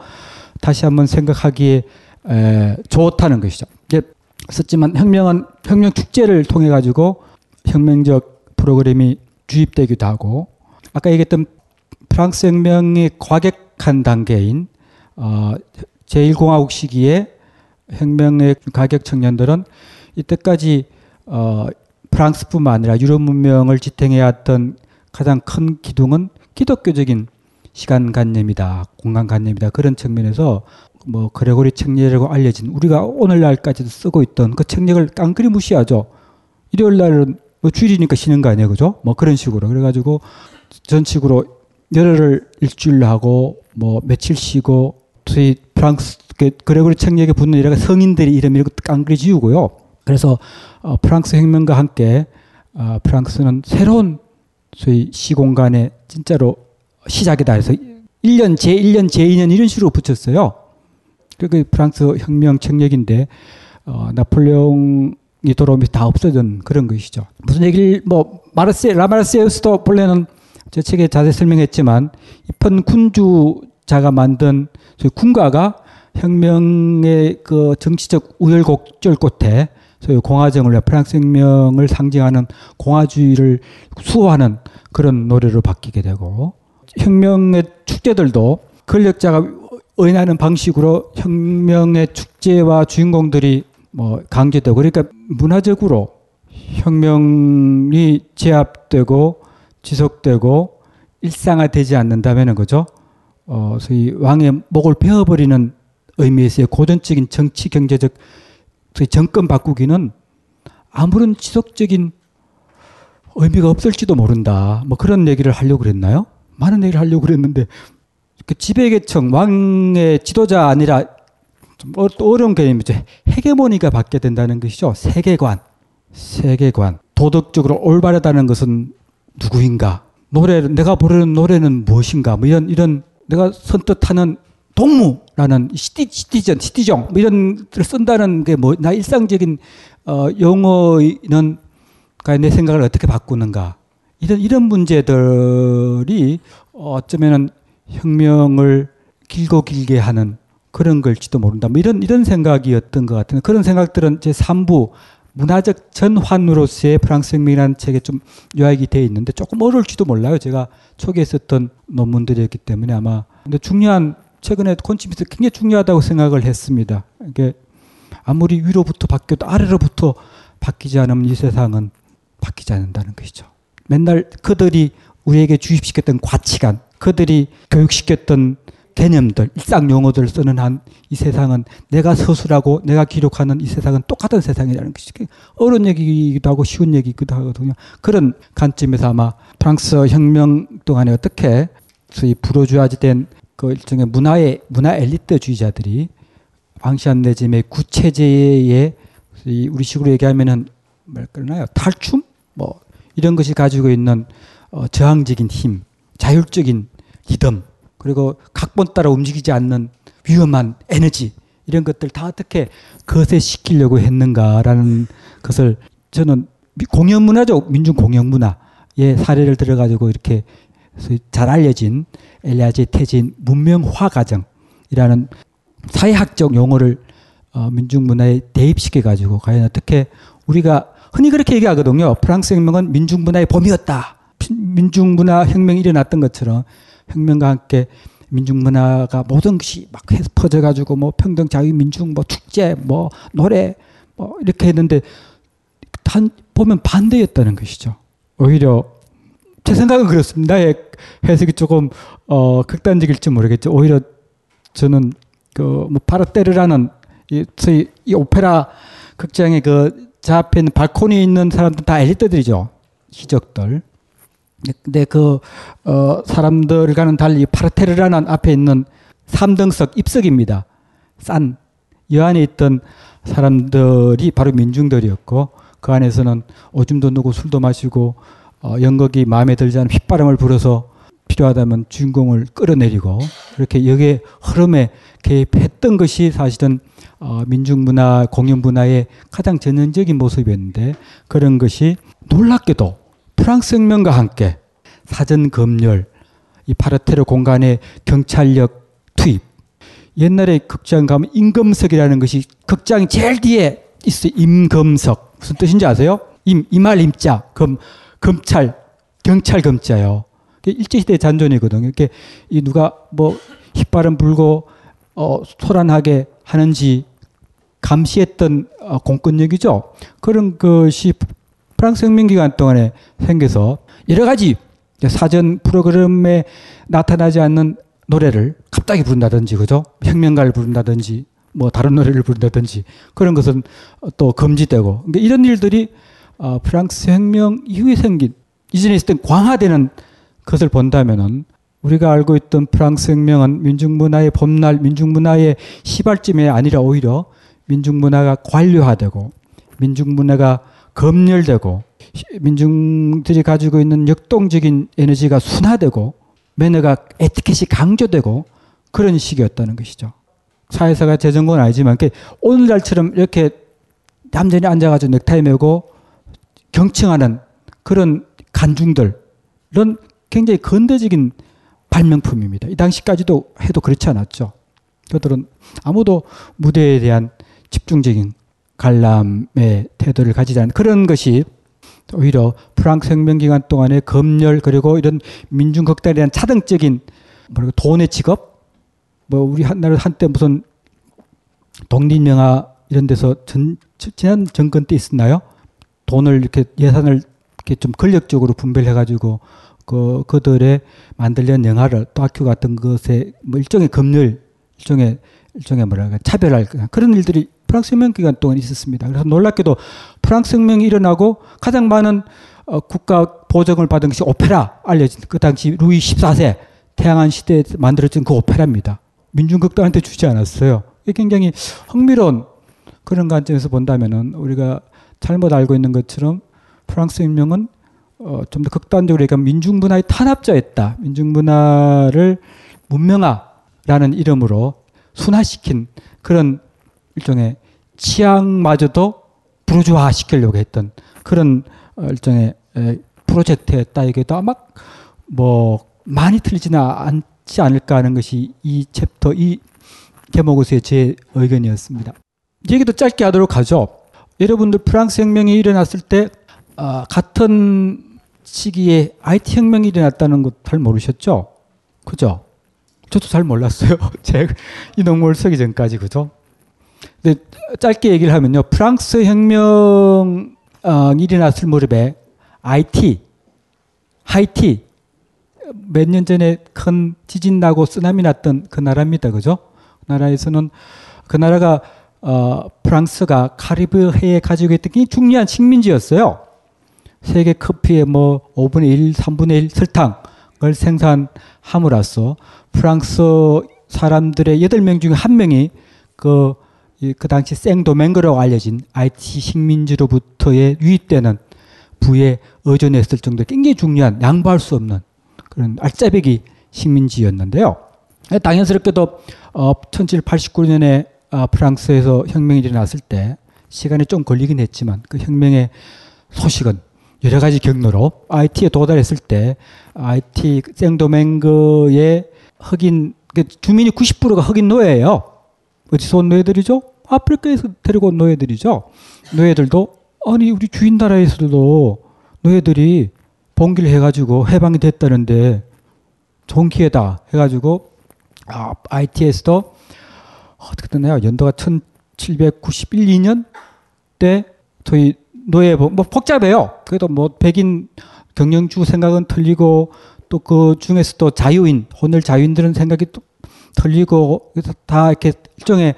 다시 한번 생각하기에 에, 좋다는 것이죠. 이제 썼지만 혁명은 혁명 축제를 통해 가지고 혁명적 프로그램이 주입되기도 하고 아까 얘기했던 프랑스 혁명의 과격한 단계인 어, 제1공화국 시기에 혁명의 가격 청년들은 이때까지 어, 프랑스뿐만 아니라 유럽 문명을 지탱해왔던 가장 큰 기둥은 기독교적인 시간관념이다, 공간관념이다 그런 측면에서 뭐 그레고리 책례라고 알려진 우리가 오늘날까지도 쓰고 있던 그 책례를 깡그리 무시하죠. 일요일 날은 뭐 주일이니까 쉬는 거 아니에요, 그죠? 뭐 그런 식으로 그래가지고 전식으로 열흘을 일주일로 하고 뭐 며칠 쉬고 저희 프랑스 그 그레고리 책략에 붙는 이런 성인들이 이름 것 깡그리 지우고요. 그래서 어, 프랑스 혁명과 함께 어, 프랑스는 새로운 소위 시공간에 진짜로 시작이다 해서 1년 제1년 제2년 이런 식으로 붙였어요. 그 프랑스 혁명 책략인데 어, 나폴레옹이 돌아오면서 다 없어진 그런 것이죠. 무슨 얘기를 뭐 마르세 라마르세우스도 본래는 제 책에 자세히 설명했지만 이편 군주자가 만든 소위 군가가 혁명의 그 정치적 우열곡절 끝에 소위 공화정을 프랑스 혁명을 상징하는 공화주의를 수호하는 그런 노래로 바뀌게 되고 혁명의 축제들도 권력자가 의인하는 방식으로 혁명의 축제와 주인공들이 뭐 강조되고 그러니까 문화적으로 혁명이 제압되고 지속되고 일상화되지 않는다면은 그죠? 어, 소위 왕의 목을 베어버리는 의미에서의 고전적인 정치 경제적 소위 정권 바꾸기는 아무런 지속적인 의미가 없을지도 모른다. 뭐 그런 얘기를 하려고 그랬나요? 많은 얘기를 하려고 그랬는데 그 지배계층 왕의 지도자 아니라 좀 어, 어려운 개념이죠. 헤게모니가 받게 된다는 것이죠. 세계관, 세계관. 도덕적으로 올바르다는 것은 누구인가? 노래 내가 부르는 노래는 무엇인가? 뭐 이런 이런 내가 선뜻하는 동무라는 시티, 시티전, 시티정 뭐 이런 를 쓴다는 게 뭐 나 일상적인 어, 용어는 내 생각을 어떻게 바꾸는가 이런 이런 문제들이 어쩌면은 혁명을 길고 길게 하는 그런 걸지도 모른다. 뭐 이런 이런 생각이었던 것 같은 그런 생각들은 제 3부 문화적 전환으로서의 프랑스 혁명이라는 책에 좀 요약이 되어 있는데 조금 어려울지도 몰라요. 제가 초기에 썼던 논문들이었기 때문에 아마 근데 중요한 최근에 콘치미스 굉장히 중요하다고 생각을 했습니다. 이게 아무리 위로부터 바뀌어도 아래로부터 바뀌지 않으면 이 세상은 바뀌지 않는다는 것이죠. 맨날 그들이 우리에게 주입시켰던 가치관, 그들이 교육시켰던 개념들, 일상 용어들을 쓰는 한 이 세상은 내가 서술하고 내가 기록하는 이 세상은 똑같은 세상이라는 것이 어려운 얘기이기도 하고 쉬운 얘기이기도 하거든요. 그런 관점에서 아마 프랑스 혁명 동안에 어떻게 소위 부르주아지된 그 일종의 문화의 문화 엘리트주의자들이 방시한 내짐의 구체제의 우리식으로 얘기하면은 뭐랄까요 탈춤 뭐 이런 것이 가지고 있는 어, 저항적인 힘, 자율적인 리듬 그리고 각본 따라 움직이지 않는 위험한 에너지 이런 것들 다 어떻게 거세시키려고 했는가라는 것을 저는 공연 문화죠 민중 공연 문화의 사례를 들어가지고 이렇게 잘 알려진 엘리아제 태진 문명화 과정이라는 사회학적 용어를 어, 민중 문화에 대입시켜 가지고 과연 어떻게 우리가 흔히 그렇게 얘기하거든요. 프랑스 혁명은 민중 문화의 봄이었다. 민중 문화 혁명이 일어났던 것처럼 혁명과 함께 민중 문화가 모든 것이 막 퍼져 가지고 뭐 평등 자유 민중 뭐 축제 뭐 노래 뭐 이렇게 했는데 단 보면 반대였다는 것이죠. 오히려 제 생각은 그렇습니다. 해석이 조금 어 극단적일지 모르겠죠. 오히려 저는 그뭐 파르테르라는 이, 소위 이 오페라 극장의 그 있는 발코니에 있는 사람들 다 엘리트들이죠. 희적들. 근데 그, 어, 사람들과는 달리 파르테르라는 앞에 있는 3등석 입석입니다. 싼, 이 안에 있던 사람들이 바로 민중들이었고, 그 안에서는 오줌도 누고 술도 마시고, 어, 연극이 마음에 들지 않은 휘바람을 불어서 필요하다면 주인공을 끌어내리고, 이렇게 역의 흐름에 개입했던 것이 사실은 어, 민중문화, 공연 문화의 가장 전형적인 모습이었는데, 그런 것이 놀랍게도 프랑스 혁명과 함께 사전 검열, 이 파르테르 공간에 경찰력 투입. 옛날에 극장 가면 임금석이라는 것이 극장이 제일 뒤에 있어요. 임금석. 무슨 뜻인지 아세요? 임, 이말 임자. 검, 검찰, 경찰 검자요. 일제 시대 잔존이거든요. 이렇게 이 누가 뭐 휘바람 불고 어, 소란하게 하는지 감시했던 어, 공권력이죠. 그런 것이 프랑스 혁명 기간 동안에 생겨서 여러 가지 사전 프로그램에 나타나지 않는 노래를 갑자기 부른다든지 그죠? 혁명가를 부른다든지 뭐 다른 노래를 부른다든지 그런 것은 또 금지되고 그러니까 이런 일들이 어, 프랑스 혁명 이후에 생긴 이전에 있었던 광화되는 것을 본다면은 우리가 알고 있던 프랑스 혁명은 민중문화의 봄날, 민중문화의 시발쯤이 아니라 오히려 민중문화가 관료화되고 민중문화가 검열되고 민중들이 가지고 있는 역동적인 에너지가 순화되고 매너가 에티켓이 강조되고 그런 시기였다는 것이죠. 사회사가 재정은 아니지만 오늘날처럼 이렇게 얌전히 앉아가지고 넥타이 메고 경청하는 그런 간중들은 굉장히 근대적인 발명품입니다. 이 당시까지도 해도 그렇지 않았죠. 그들은 아무도 무대에 대한 집중적인 관람의 태도를 않은 그런 것이 오히려 프랑스 혁명 기간 동안의 검열 그리고 이런 민중 극단에 대한 차등적인 뭐랄까 돈의 직업 뭐 우리 한날 한때 무슨 독립영화 이런 데서 전, 지난 정권 때 있었나요? 돈을 이렇게 예산을 이렇게 좀 권력적으로 분배해 가지고 그 그들의 만들려는 영화를 다큐 같은 것에 뭐 일종의 검열 일종의 일종의 뭐랄까 차별할 그런 일들이 프랑스 혁명 기간 동안 있었습니다. 그래서 놀랍게도 프랑스 혁명이 일어나고 가장 많은 어, 국가 보정을 받은 것이 오페라 알려진 그 당시 루이 14세 태양한 시대에 만들어진 그 오페라입니다. 민중극단한테 주지 않았어요. 굉장히 흥미로운 그런 관점에서 본다면은 우리가 잘못 알고 있는 것처럼 프랑스 혁명은 어, 좀 더 극단적으로 얘기하면 민중문화의 탄압자였다. 민중문화를 문명화라는 이름으로 순화시킨 그런 일종의 취향마저도 부르주화 시키려고 했던 그런 일종의 에, 프로젝트였다 이게도 아마 뭐 많이 틀리지는 않지 않을까 하는 것이 이 챕터 이 제목에서의 제 의견이었습니다. 얘기도 짧게 하도록 하죠. 여러분들 프랑스 혁명이 일어났을 때 어, 같은 시기에 IT 혁명이 일어났다는 것 잘 모르셨죠? 그죠? 저도 잘 몰랐어요. 제가 이 논문을 쓰기 전까지 그죠? 근데 짧게 얘기를 하면요, 프랑스 혁명이 일어났을 무렵에 IT, 하이티 몇 년 전에 큰 지진 나고 쓰나미 났던 그 나라입니다, 그죠? 그 나라에서는 그 나라가 어, 프랑스가 카리브해에 가지고 있던 굉장히 중요한 식민지였어요. 세계 커피의 뭐 5분의 1, 3분의 1 설탕을 생산함으로써 프랑스 사람들의 8명 중에 한 명이 그, 그 당시 생도맹거라고 알려진 IT 식민지로부터의 유입되는 부에 의존했을 정도로 굉장히 중요한 양보할 수 없는 그런 알짜배기 식민지였는데요. 당연스럽게도 어, 1789년에 어, 프랑스에서 혁명이 일어났을 때 시간이 좀 걸리긴 했지만 그 혁명의 소식은 여러 가지 경로로 IT에 도달했을 때 IT 생도맹거의 흑인 그 주민이 90%가 흑인 노예예요. 어디서 온 노예들이죠? 아프리카에서 데리고 온 노예들이죠. 노예들도 아니 우리 주인 나라에서도 노예들이 봉기를 해가지고 해방이 됐다는데 좋은 기회다 해가지고 아, IT에서도 어떻게 됐나요? 연도가 1791, 2년 때 저희 노예 뭐 복잡해요. 그래도 뭐 백인 경영주 생각은 틀리고 또 그 중에서도 자유인 오늘 자유인들은 생각이 또 틀리고 그래서 다 이렇게 일종의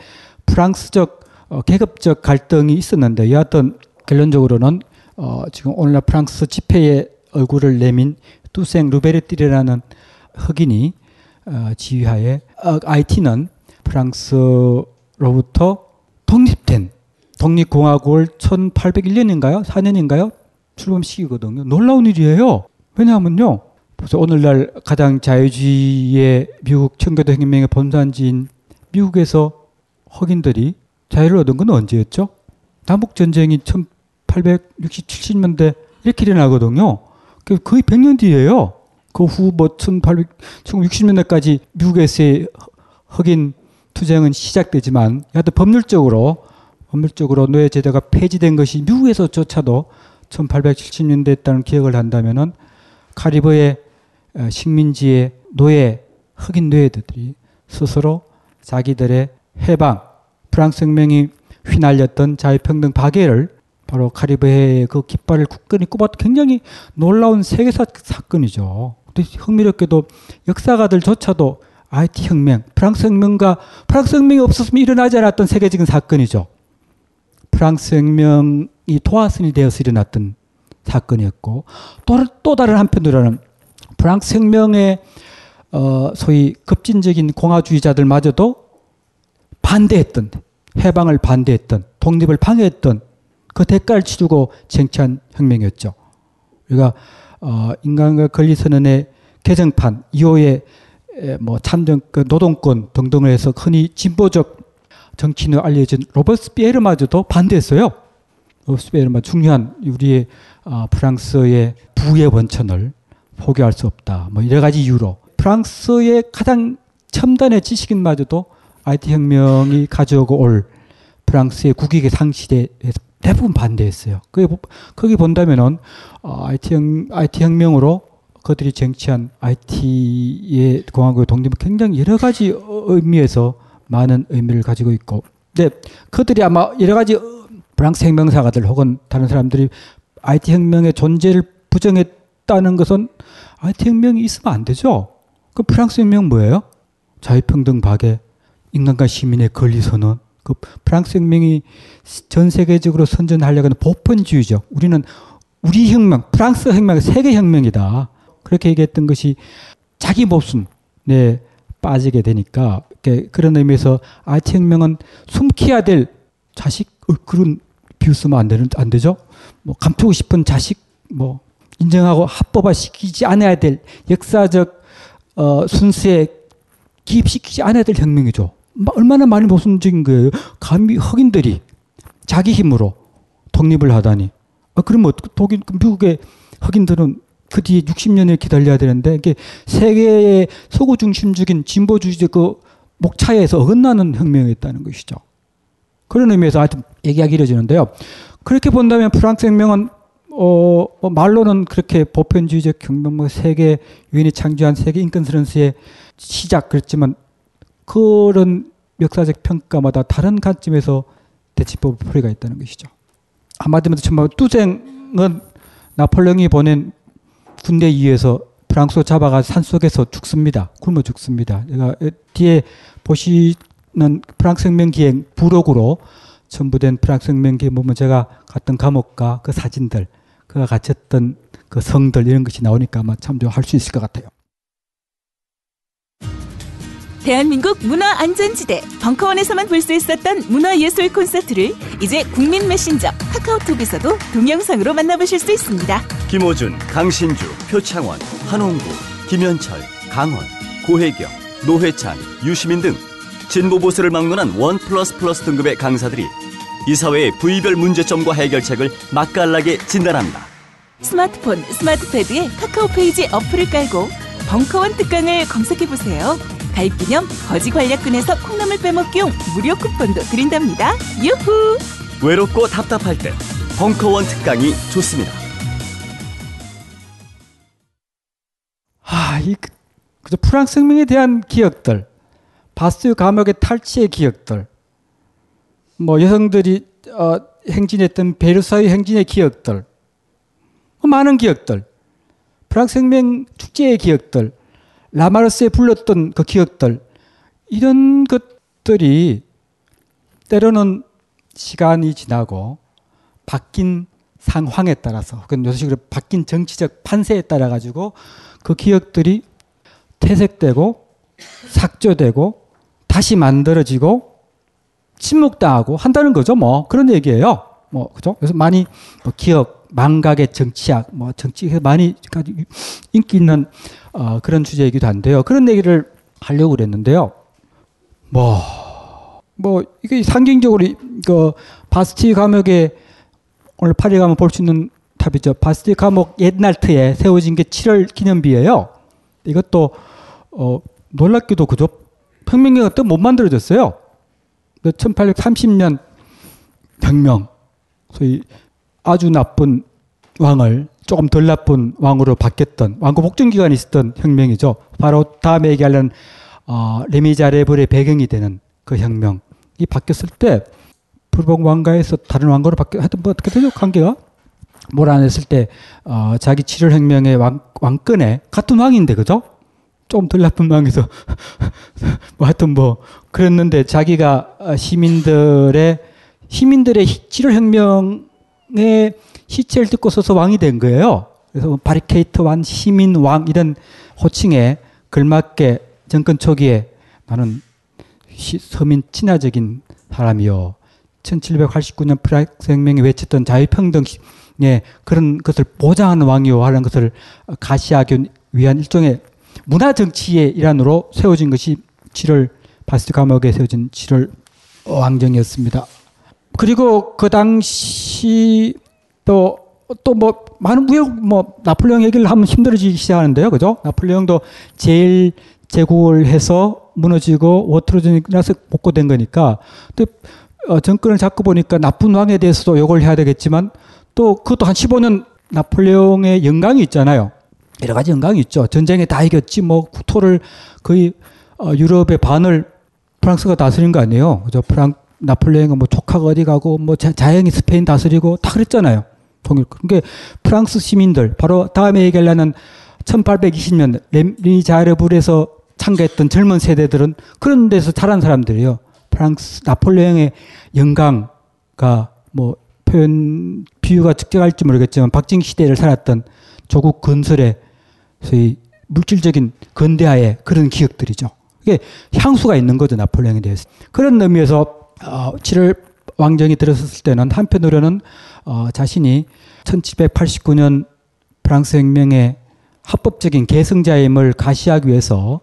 프랑스적 어, 계급적 갈등이 있었는데 여하튼 결론적으로는 어, 지금 오늘날 프랑스 집회에 얼굴을 내민 뚜생 루베르띠라는 흑인이 어, 지휘하에 어, IT는 프랑스로부터 독립된 독립공화국을 1801년인가요? 4년인가요? 출범시키거든요. 놀라운 일이에요. 왜냐하면요. 그래서 오늘날 가장 자유주의의 미국 청교도 혁명의 본산지인 미국에서 흑인들이 자유를 얻은 건 언제였죠? 남북전쟁이 1860, 70년대 이렇게 일어나거든요. 거의 100년 뒤에요. 그 후 뭐 1800, 1960년대까지 미국에서의 흑인 투쟁은 시작되지만 여하튼 법률적으로 법률적으로 노예 제도가 폐지된 것이 미국에서조차도 1870년대 했다는 기억을 한다면은 카리브의 어, 식민지의 노예 흑인 노예들이 스스로 자기들의 해방 프랑스 혁명이 휘날렸던 자유평등 박애를 바로 카리브해의 그 깃발을 굳건히 꼽았던 굉장히 놀라운 세계사 사건이죠. 흥미롭게도 역사가들조차도 IT 혁명, 프랑스 혁명과 프랑스 혁명이 없었으면 일어나지 않았던 세계적인 사건이죠. 프랑스 혁명이 도화선이 되어서 일어났던 사건이었고 또, 또 다른 한편으로는 프랑스 혁명의 어, 소위 급진적인 공화주의자들마저도 반대했던 해방을 반대했던 독립을 방해했던 그 대가를 치르고 쟁취한 혁명이었죠. 우리가 어, 인간과 권리선언의 개정판 이후에 뭐 참정 그 노동권 등등을 해서 흔히 진보적 정치인으로 알려진 로베스피에르마저도 반대했어요. 로베스피에르마 중요한 우리의 어, 프랑스의 부의 원천을 포기할 수 없다. 뭐 여러 가지 이유로 프랑스의 가장 첨단의 지식인마저도 아이티 혁명이 가져오고 올 프랑스의 국익의 상실에 대부분 반대했어요. 거기, 거기 본다면은 어, 아이티, 혁, 아이티 혁명으로 그들이 쟁취한 아이티의 공화국의 독립은 굉장히 여러 가지 의미에서 많은 의미를 가지고 있고, 근데 그들이 아마 여러 가지 프랑스 혁명사가들 혹은 다른 사람들이 IT 혁명의 존재를 부정했다는 것은 IT 혁명이 있으면 안 되죠. 그 프랑스 혁명 뭐예요? 자유평등 박애, 인간과 시민의 권리 선언. 그 프랑스 혁명이 전 세계적으로 선전하려고 하는 보편주의죠. 우리는 우리 혁명, 프랑스 혁명, 세계 혁명이다. 그렇게 얘기했던 것이 자기 모순에 빠지게 되니까 그런 의미에서 아티 혁명은 숨겨야 될 자식 어, 그런 비유 쓰면 안 되는 안 되죠. 뭐 감추고 싶은 자식 뭐 인정하고 합법화 시키지 않아야 될 역사적 어, 순수에 기입시키지 않아야 될 혁명이죠. 얼마나 많이 모순적인 거예요. 감히 흑인들이 자기 힘으로 독립을 하다니 아, 그러면 어떻게 독일, 미국의 흑인들은 그 뒤에 60년을 기다려야 되는데 이게 세계의 소구 중심적인 진보주의적 그 목차에서 어긋나는 혁명이었다는 것이죠. 그런 의미에서 하여튼 얘기가 길어지는데요. 그렇게 본다면 프랑스 혁명은 어, 뭐 말로는 그렇게 보편주의적 혁명, 뭐 세계 유엔이 창조한 세계 인권선언서의 시작 그랬지만 그런 역사적 평가마다 다른 관점에서 대치법을 풀이가 있다는 것이죠. 한마디로 정말 뚜쟁은 나폴레옹이 보낸 군대 위에서 프랑스 잡아가 산 속에서 죽습니다. 굶어 죽습니다. 제가 뒤에 보시는 프랑스 혁명 기행 부록으로 첨부된 프랑스 혁명 기행 보면 제가 갔던 감옥과 그 사진들, 그가 갇혔던 그 성들 이런 것이 나오니까 아마 참조할 수 있을 것 같아요. 대한민국 문화안전지대 벙커원에서만 볼 수 있었던 문화예술 콘서트를 이제 국민 메신저 카카오톡에서도 동영상으로 만나보실 수 있습니다. 김호준, 강신주, 표창원, 한홍구, 김현철, 강원, 고혜경, 노회찬, 유시민 등 진보 보수를 막론한 one plus plus 등급의 강사들이 이 사회의 부위별 문제점과 해결책을 맛깔나게 진단합니다. 스마트폰, 스마트패드에 카카오 페이지 어플을 깔고 벙커원 특강을 검색해 보세요. 가입 기념 거지 괄약근에서 콩나물 빼먹기용 무료 쿠폰도 드린답니다. 유후! 외롭고 답답할 때 벙커원 특강이 좋습니다. 아, 이 그, 그저 프랑스 혁명에 대한 기억들, 바스트 감옥의 탈취의 기억들, 뭐 여성들이 어, 행진했던 베르사유 행진의 기억들, 뭐 많은 기억들, 프랑스 혁명 축제의 기억들, 라마르스에 불렀던 그 기억들, 이런 것들이 때로는 시간이 지나고 바뀐 상황에 따라서, 그건 요식으로 바뀐 정치적 판세에 따라 가지고 그 기억들이 퇴색되고 삭제되고 다시 만들어지고 침묵당하고 한다는 거죠. 뭐 그런 얘기예요. 뭐 그죠? 그래서 많이 뭐 기억, 망각의 정치학, 뭐 정치에서 많이 인기 있는 어, 그런 주제이기도 한데요. 그런 얘기를 하려고 그랬는데요. 뭐, 뭐, 이게 상징적으로 그 바스티유 감옥에 오늘 파리 가면 볼 수 있는 탑이죠. 바스티유 감옥 옛날 터에 세워진 게 7월 기념비예요. 이것도 어, 놀랍게도 그죠? 혁명기가 또 못 만들어졌어요. 1830년 혁명, 소위 아주 나쁜 왕을 조금 덜 나쁜 왕으로 바뀌었던 왕국 복종 기간이 있었던 혁명이죠. 바로 다음에 얘기하는 어, 레미자레블의 배경이 되는 그 혁명이 바뀌었을 때 불복 왕가에서 다른 왕가로 바뀌 하여튼 뭐 어떻게 되죠 관계가 몰아냈을 때 어, 자기 7월 혁명의 왕, 왕권에 같은 왕인데 그죠? 좀 덜 나쁜 왕에서 뭐 하여튼 뭐 그랬는데 자기가 시민들의 시민들의 7월 혁명의 시체를 듣고 서서 왕이 된 거예요. 그래서 뭐 바리케이트 왕, 시민 왕 이런 호칭에 걸맞게 정권 초기에 나는 시, 서민 친화적인 사람이요. 1789년 프랑스 혁명에 외쳤던 자유평등의 그런 것을 보장하는 왕이요 하는 것을 가시하기 위한 일종의 문화 정치의 일환으로 세워진 것이 7월 바스트 감옥에 세워진 7월 왕정이었습니다. 그리고 그 당시 또 또뭐 많은 우여 뭐 나폴레옹 얘기를 하면 힘들어지기 시작하는데요, 그죠? 나폴레옹도 제일 제국을 해서 무너지고 워트로전이라서 복고된 거니까 또 어, 정권을 잡고 보니까 나쁜 왕에 대해서도 욕을 해야 되겠지만 또 그것도 한 15년 나폴레옹의 영광이 있잖아요. 여러 가지 영광이 있죠. 전쟁에 다 이겼지 뭐 국토를 거의 어, 유럽의 반을 프랑스가 다스린 거 아니에요. 그죠? 프랑 나폴레옹은 뭐 조카가 어디 가고 뭐 자, 자영이 스페인 다스리고 다 그랬잖아요. 통일. 그러니까 프랑스 시민들 바로 다음에 얘기하려는 1820년 레미자르불에서 참가했던 젊은 세대들은 그런 데서 자란 사람들이에요. 프랑스 나폴레옹의 영광가 뭐 표현 비유가 적절할지 모르겠지만 박정 시대를 살았던 조국 건설의 소위 물질적인 근대화의 그런 기억들이죠. 이게 향수가 있는 거죠 나폴레옹에 대해서. 그런 의미에서 어, 7월 왕정이 들어섰을 때는 한편으로는 어, 자신이 1789년 프랑스 혁명의 합법적인 계승자임을 가시하기 위해서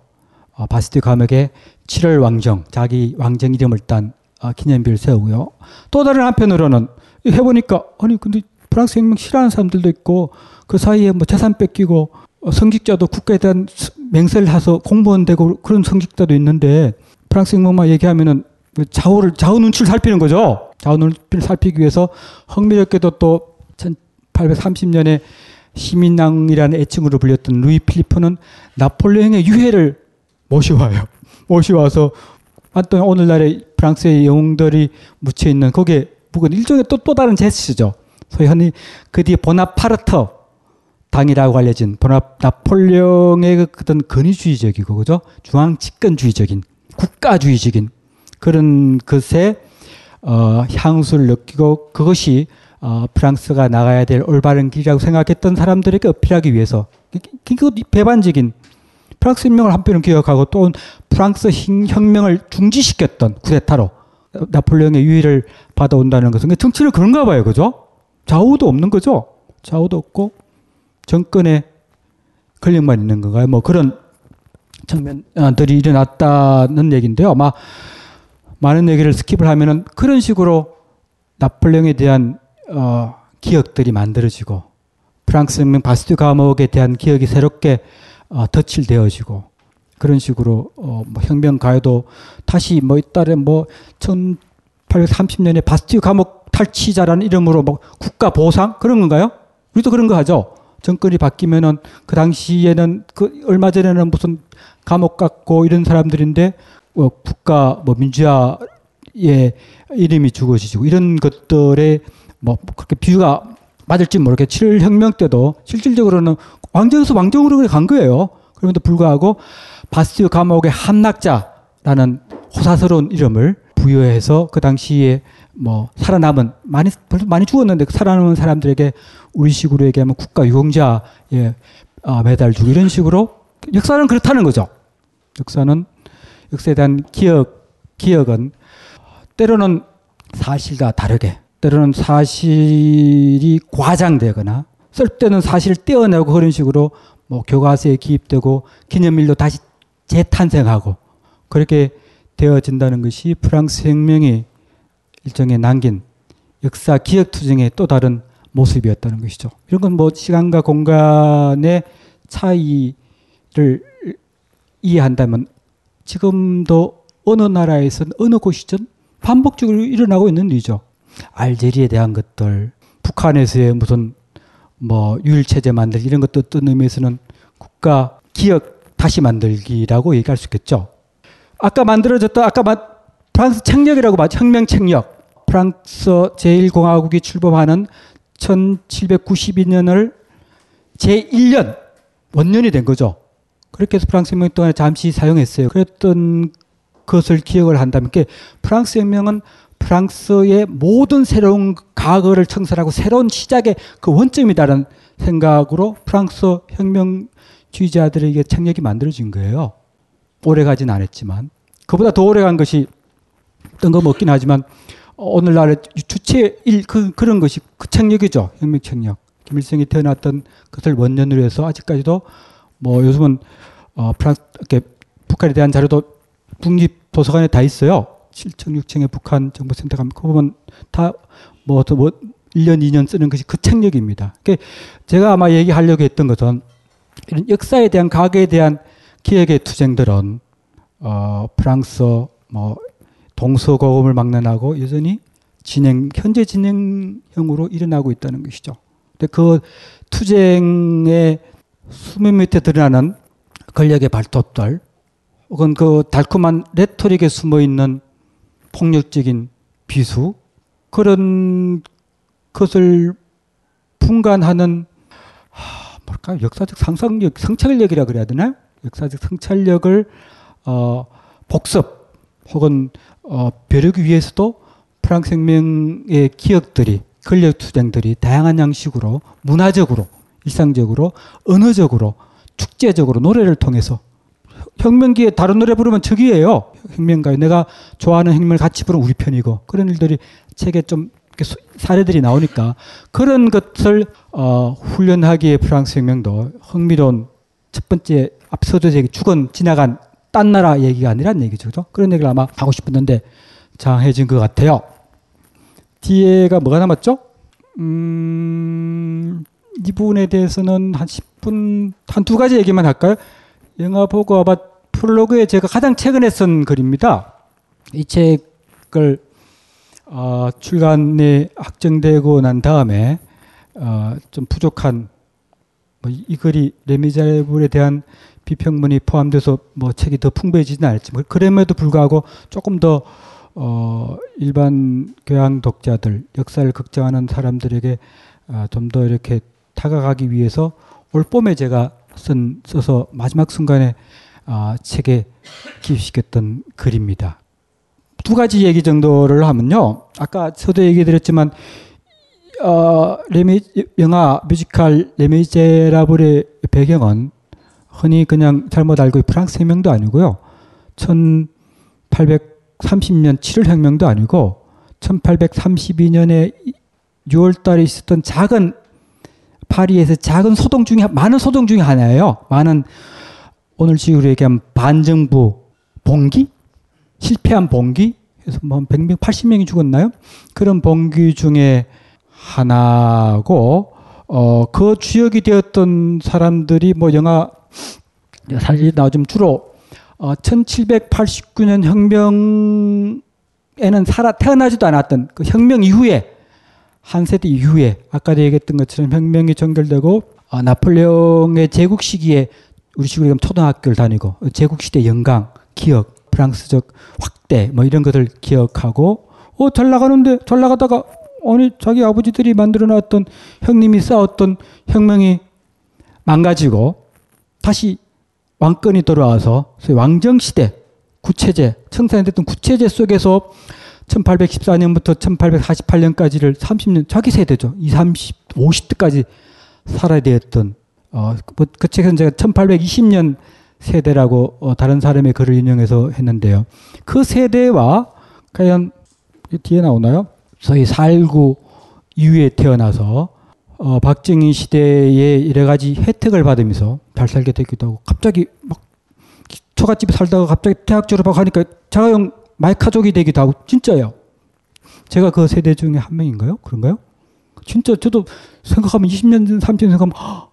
어, 바스티 감옥에 7월 왕정, 자기 왕정 이름을 딴 어, 기념비를 세우고요. 또 다른 한편으로는 해보니까 아니 근데 프랑스 혁명 싫어하는 사람들도 있고 그 사이에 뭐 재산 뺏기고 어, 성직자도 국가에 대한 수- 맹세를 해서 공무원 되고 그런 성직자도 있는데 프랑스 혁명만 얘기하면은 그 좌우를 좌우 눈치를 살피는 거죠. 좌우 눈치를 살피기 위해서 흥미롭게도 또 1830년에 시민왕이라는 애칭으로 불렸던 루이 필리프는 나폴레옹의 유해를 모셔와요. 모셔와서 또 오늘날의 프랑스의 영웅들이 묻혀 있는 거기에 북은 일종의 또, 또 다른 제스처죠. 소위 흔히 그 뒤에 보나파르트 당이라고 알려진 보나 나폴레옹의 그 어떤 근위주의적이고 그죠 중앙 집권주의적인 국가주의적인 그런 것에 어, 향수를 느끼고 그것이 어, 프랑스가 나가야 될 올바른 길이라고 생각했던 사람들에게 어필하기 위해서 그- 그- 그 배반적인 프랑스 혁명을 한편은 기억하고 또 프랑스 혁- 혁명을 중지시켰던 쿠데타로 나폴레옹의 유해를 받아온다는 것은 그 정치를 그런가 봐요. 그죠? 좌우도 없는 거죠? 좌우도 없고 정권의 권력만 있는 건가요? 뭐 그런 장면들이 일어났다는 얘기인데요. 아마 많은 얘기를 skip을 하면은 그런 식으로 나폴레옹에 대한 어, 기억들이 만들어지고 프랑스 혁명 바스트 감옥에 대한 기억이 새롭게 어, 덧칠되어지고 그런 식으로 어, 뭐 혁명 가요도 다시 뭐 이따래 뭐 1830년에 바스티유 감옥 탈취자라는 이름으로 뭐 국가 보상 그런 건가요? 우리도 그런 거 하죠. 정권이 바뀌면은 그 당시에는 그 얼마 전에는 무슨 감옥 갔고 이런 사람들인데 어, 국가 뭐 민주화의 이름이 죽어지고 이런 것들에 뭐 그렇게 비유가 맞을지 모르게 7혁명 때도 실질적으로는 왕정에서 왕정으로 간 거예요. 그럼에도 불구하고 바스티유 감옥의 함락자라는 호사스러운 이름을 부여해서 그 당시에 뭐 살아남은 많이 벌써 많이 죽었는데 그 살아남은 사람들에게 우리식으로 얘기하면 국가 유공자에 아, 매달 주고 이런 식으로 역사는 그렇다는 거죠. 역사는 역사에 대한 기억 기억은 때로는 사실과 다르게 때로는 사실이 과장되거나 쓸 때는 사실을 떼어내고 그런 식으로 뭐 교과서에 기입되고 기념일로 다시 재탄생하고 그렇게 되어진다는 것이 프랑스 혁명이 일종의 남긴 역사 기억 투쟁의 또 다른 모습이었다는 것이죠. 이런 건 뭐 시간과 공간의 차이를 이해한다면 지금도 어느 나라에선 어느 곳이든 반복적으로 일어나고 있는 일이죠. 알제리에 대한 것들, 북한에서의 무슨 뭐 유일 체제 만들기 이런 것도 어떤 의미에서는 국가 기억 다시 만들기라고 얘기할 수 있겠죠. 아까 만들어졌던 아까 마, 프랑스 책력이라고 말 혁명 책력. 프랑스 제1공화국이 출범하는 1792년을 제1년 원년이 된 거죠. 그렇게 해서 프랑스 혁명 동안에 잠시 사용했어요. 그랬던 것을 기억을 한다면 그 프랑스 혁명은 프랑스의 모든 새로운 과거를 청산하고 새로운 시작의 그 원점이다라는 생각으로 프랑스 혁명주의자들에게 책력이 만들어진 거예요. 오래 가진 않았지만 그보다 더 오래 간 것이 뜬금없긴 하지만 오늘날의 주체 일 그, 그런 것이 그 책력이죠. 혁명 책력. 김일성이 태어났던 것을 원년으로 해서 아직까지도 뭐 요즘은 어 프랑스 이렇게 북한에 대한 자료도 국립 도서관에 다 있어요. 7층, 6층에 북한 정보센터 가면 그 보면 다뭐 뭐 1년, 2년 쓰는 것이 그 책력입니다. 그러니까 제가 아마 얘기하려고 했던 것은 이런 역사에 대한 과거에 대한 기획의 투쟁들은 어 프랑스 뭐 동서고금을 막론하고 여전히 진행 현재 진행형으로 일어나고 있다는 것이죠. 근데 그 투쟁의 수면 밑에 드러나는 권력의 발톱들 혹은 그 달콤한 레토릭에 숨어 있는 폭력적인 비수 그런 것을 분간하는 하, 뭘까 역사적 상상력 성찰력이라 그래야 되나요? 역사적 성찰력을 어, 복습 혹은 어, 벼르기 위해서도 프랑스 혁명의 기억들이 권력 투쟁들이 다양한 양식으로 문화적으로 일상적으로 언어적으로 축제적으로 노래를 통해서 혁명기에 다른 노래 부르면 적이에요. 혁명가요. 내가 좋아하는 혁명을 같이 부르면 우리 편이고 그런 일들이 책에 좀 사례들이 나오니까 그런 것을 어, 훈련하기에 프랑스 혁명도 흥미로운 첫 번째 앞서도 얘기 죽은 지나간 딴 나라 얘기가 아니란 얘기죠. 그죠? 그런 얘기를 아마 하고 싶었는데 장해진 것 같아요. 뒤에가 뭐가 남았죠? 음, 이 부분에 대해서는 한 10분, 한 두 가지 얘기만 할까요? 영화 보고 아마 프롤로그에 제가 가장 최근에 쓴 글입니다. 이 책을 어, 출간이 확정되고 난 다음에 어, 좀 부족한 뭐이 이 글이 레미제라블에 대한 비평문이 포함돼서 뭐 책이 더 풍부해지지는 않았지만 그럼에도 불구하고 조금 더 어, 일반 교양 독자들 역사를 걱정하는 사람들에게 아, 좀더 이렇게 다가가기 위해서 올 봄에 제가 쓴 써서 마지막 순간에 아, 책에 기입시켰던 글입니다. 두 가지 얘기 정도를 하면요. 아까 저도 얘기 드렸지만 어, 레미 영화 뮤지컬 레미제라블의 배경은 흔히 그냥 잘못 알고 프랑스 혁명도 아니고요. 1830년 7월 혁명도 아니고 1832년에 6월 달에 있었던 작은 파리에서 작은 소동 중에 많은 소동 중에 하나예요. 많은 오늘 식으로 얘기하면 반정부 봉기 실패한 봉기 그래서 뭐 100명 80명이 죽었나요? 그런 봉기 중에 하나고 어 그 주역이 되었던 사람들이 뭐 영화 사실 나 좀 주로 어 1789년 혁명에는 살아 태어나지도 않았던 그 혁명 이후에 한 세대 이후에 아까도 얘기했던 것처럼 혁명이 전결되고 어, 나폴레옹의 제국 시기에 우리 식으로 얘기하면 초등학교를 다니고 제국 시대 영광, 기억, 프랑스적 확대 뭐 이런 것을 기억하고 어 잘 나가는데 잘 나가다가 아니 자기 아버지들이 만들어 놨던 형님이 쌓았던 혁명이 망가지고 다시 왕권이 돌아와서 소위 왕정 시대 구체제 청산됐던 구체제 속에서 1814년부터 1848년까지를 30년 자기 세대죠. 20, 30, 50대까지 살아야 되었던 어, 그, 그 책에서는 제가 1820년 세대라고 어, 다른 사람의 글을 인용해서 했는데요. 그 세대와 과연 뒤에 나오나요? 소위 4.19 이후에 태어나서 어, 박정희 시대에 여러 가지 혜택을 받으면서 잘 살게 되기도 하고 갑자기 막 처갓집에 살다가 갑자기 대학 졸업하고 하니까 자가용 마이카족이 되기도 하고 진짜요. 제가 그 세대 중에 한 명인가요? 그런가요? 진짜 저도 생각하면 20년 전, 30년 생각하면 허,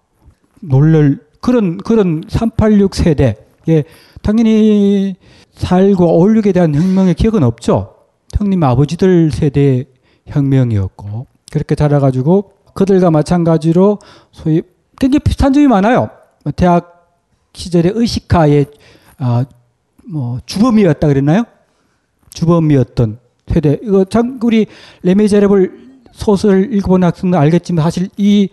놀랄 그런 그런 386 세대 예 당연히 살고 어울리게 대한 혁명의 기억은 없죠. 형님 아버지들 세대 혁명이었고 그렇게 자라가지고 그들과 마찬가지로 소위 되게 비슷한 점이 많아요. 대학 시절에 의식화의 아, 뭐 주범이었다 그랬나요? 주범이었던 세대. 이거 참 우리 레미제레블 소설 읽어본 학생도 알겠지만 사실 이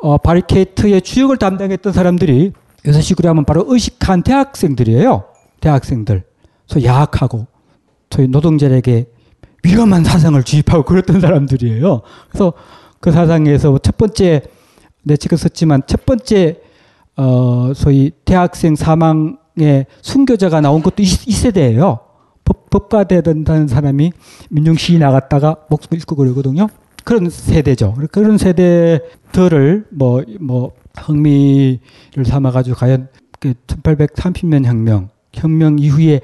어, 바리케이트의 주역을 담당했던 사람들이 여섯식으로 하면 바로 의식한 대학생들이에요. 대학생들. 그래서 야학하고 저희 노동자에게 위험한 사상을 주입하고 그랬던 사람들이에요. 그래서 그 사상에서 첫 번째 내 책을 썼지만 첫 번째 어 소위 대학생 사망의 순교자가 나온 것도 이, 이 세대예요. 법, 법과대 된다는 사람이 민중시위 나갔다가 목숨 잃고 그러거든요. 그런 세대죠. 그런 세대들을 뭐, 뭐, 흥미를 삼아가지고 과연 그 1830년 혁명, 혁명 이후에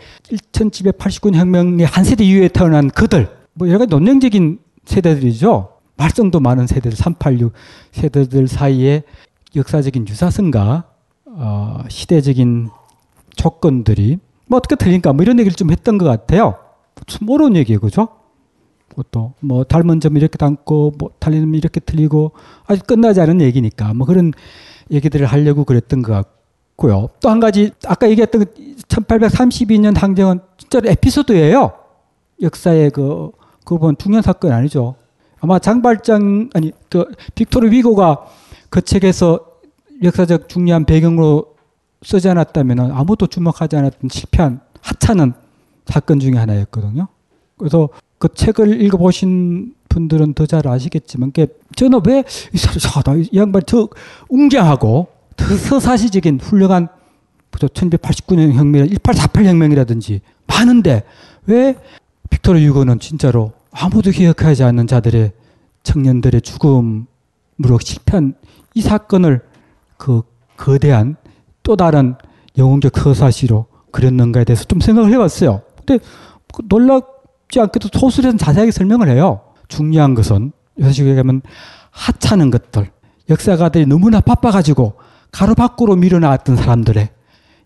1789년 혁명의 한 세대 이후에 태어난 그들, 뭐 여러 가지 논쟁적인 세대들이죠. 말썽도 많은 세대들, 386 세대들 사이에 역사적인 유사성과 어, 시대적인 조건들이 뭐 어떻게 틀린가 뭐 이런 얘기를 좀 했던 것 같아요. 모르는 얘기예요, 그죠? 그것도 뭐 닮은 점 이렇게 닮고 뭐 달리는 점 이렇게 틀리고 아직 끝나지 않은 얘기니까 뭐 그런 얘기들을 하려고 그랬던 것 같고요. 또 한 가지 아까 얘기했던 1832년 항쟁은 진짜로 에피소드예요. 역사의 그 그건 중요한 사건 아니죠. 아마 장발장 아니 그 빅토르 위고가 그 책에서 역사적 중요한 배경으로 쓰지 않았다면 아무도 주목하지 않았던 실패한 하찮은 사건 중에 하나였거든요. 그래서 그 책을 읽어보신 분들은 더 잘 아시겠지만, 그 저는 왜 이 사람, 이 양반 저 웅장하고 더 서사시적인 훌륭한 1989년 혁명, 1848 혁명이라든지 많은데 왜 빅토르 유고는 진짜로 아무도 기억하지 않는 자들의 청년들의 죽음으로 실패한 이 사건을 그 거대한 또 다른 영웅적 서사시로 그렸는가에 대해서 좀 생각을 해봤어요. 근데 놀랍지 않게도 소설에서는 자세하게 설명을 해요. 중요한 것은 요식에 가면 하찮은 것들, 역사가들이 너무나 바빠가지고 가로 밖으로 밀어놨던 사람들의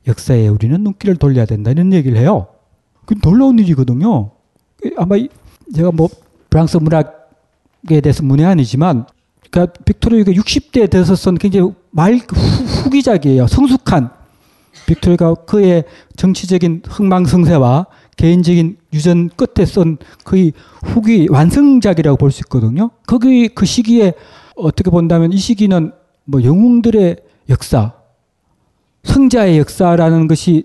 역사에 우리는 눈길을 돌려야 된다 이런 얘기를 해요. 그 놀라운 일이거든요. 아마 제가 뭐 프랑스 문학에 대해서 문외한이지만 그러니까 빅토리가 60대에 돼서 쓴 굉장히 말 후, 기작이에요 성숙한 빅토리가 그의 정치적인 흥망성쇠와 개인적인 유전 끝에 쓴 거의 후기 완성작이라고 볼 수 있거든요. 거기 그 시기에 어떻게 본다면 이 시기는 뭐 영웅들의 역사, 성자의 역사라는 것이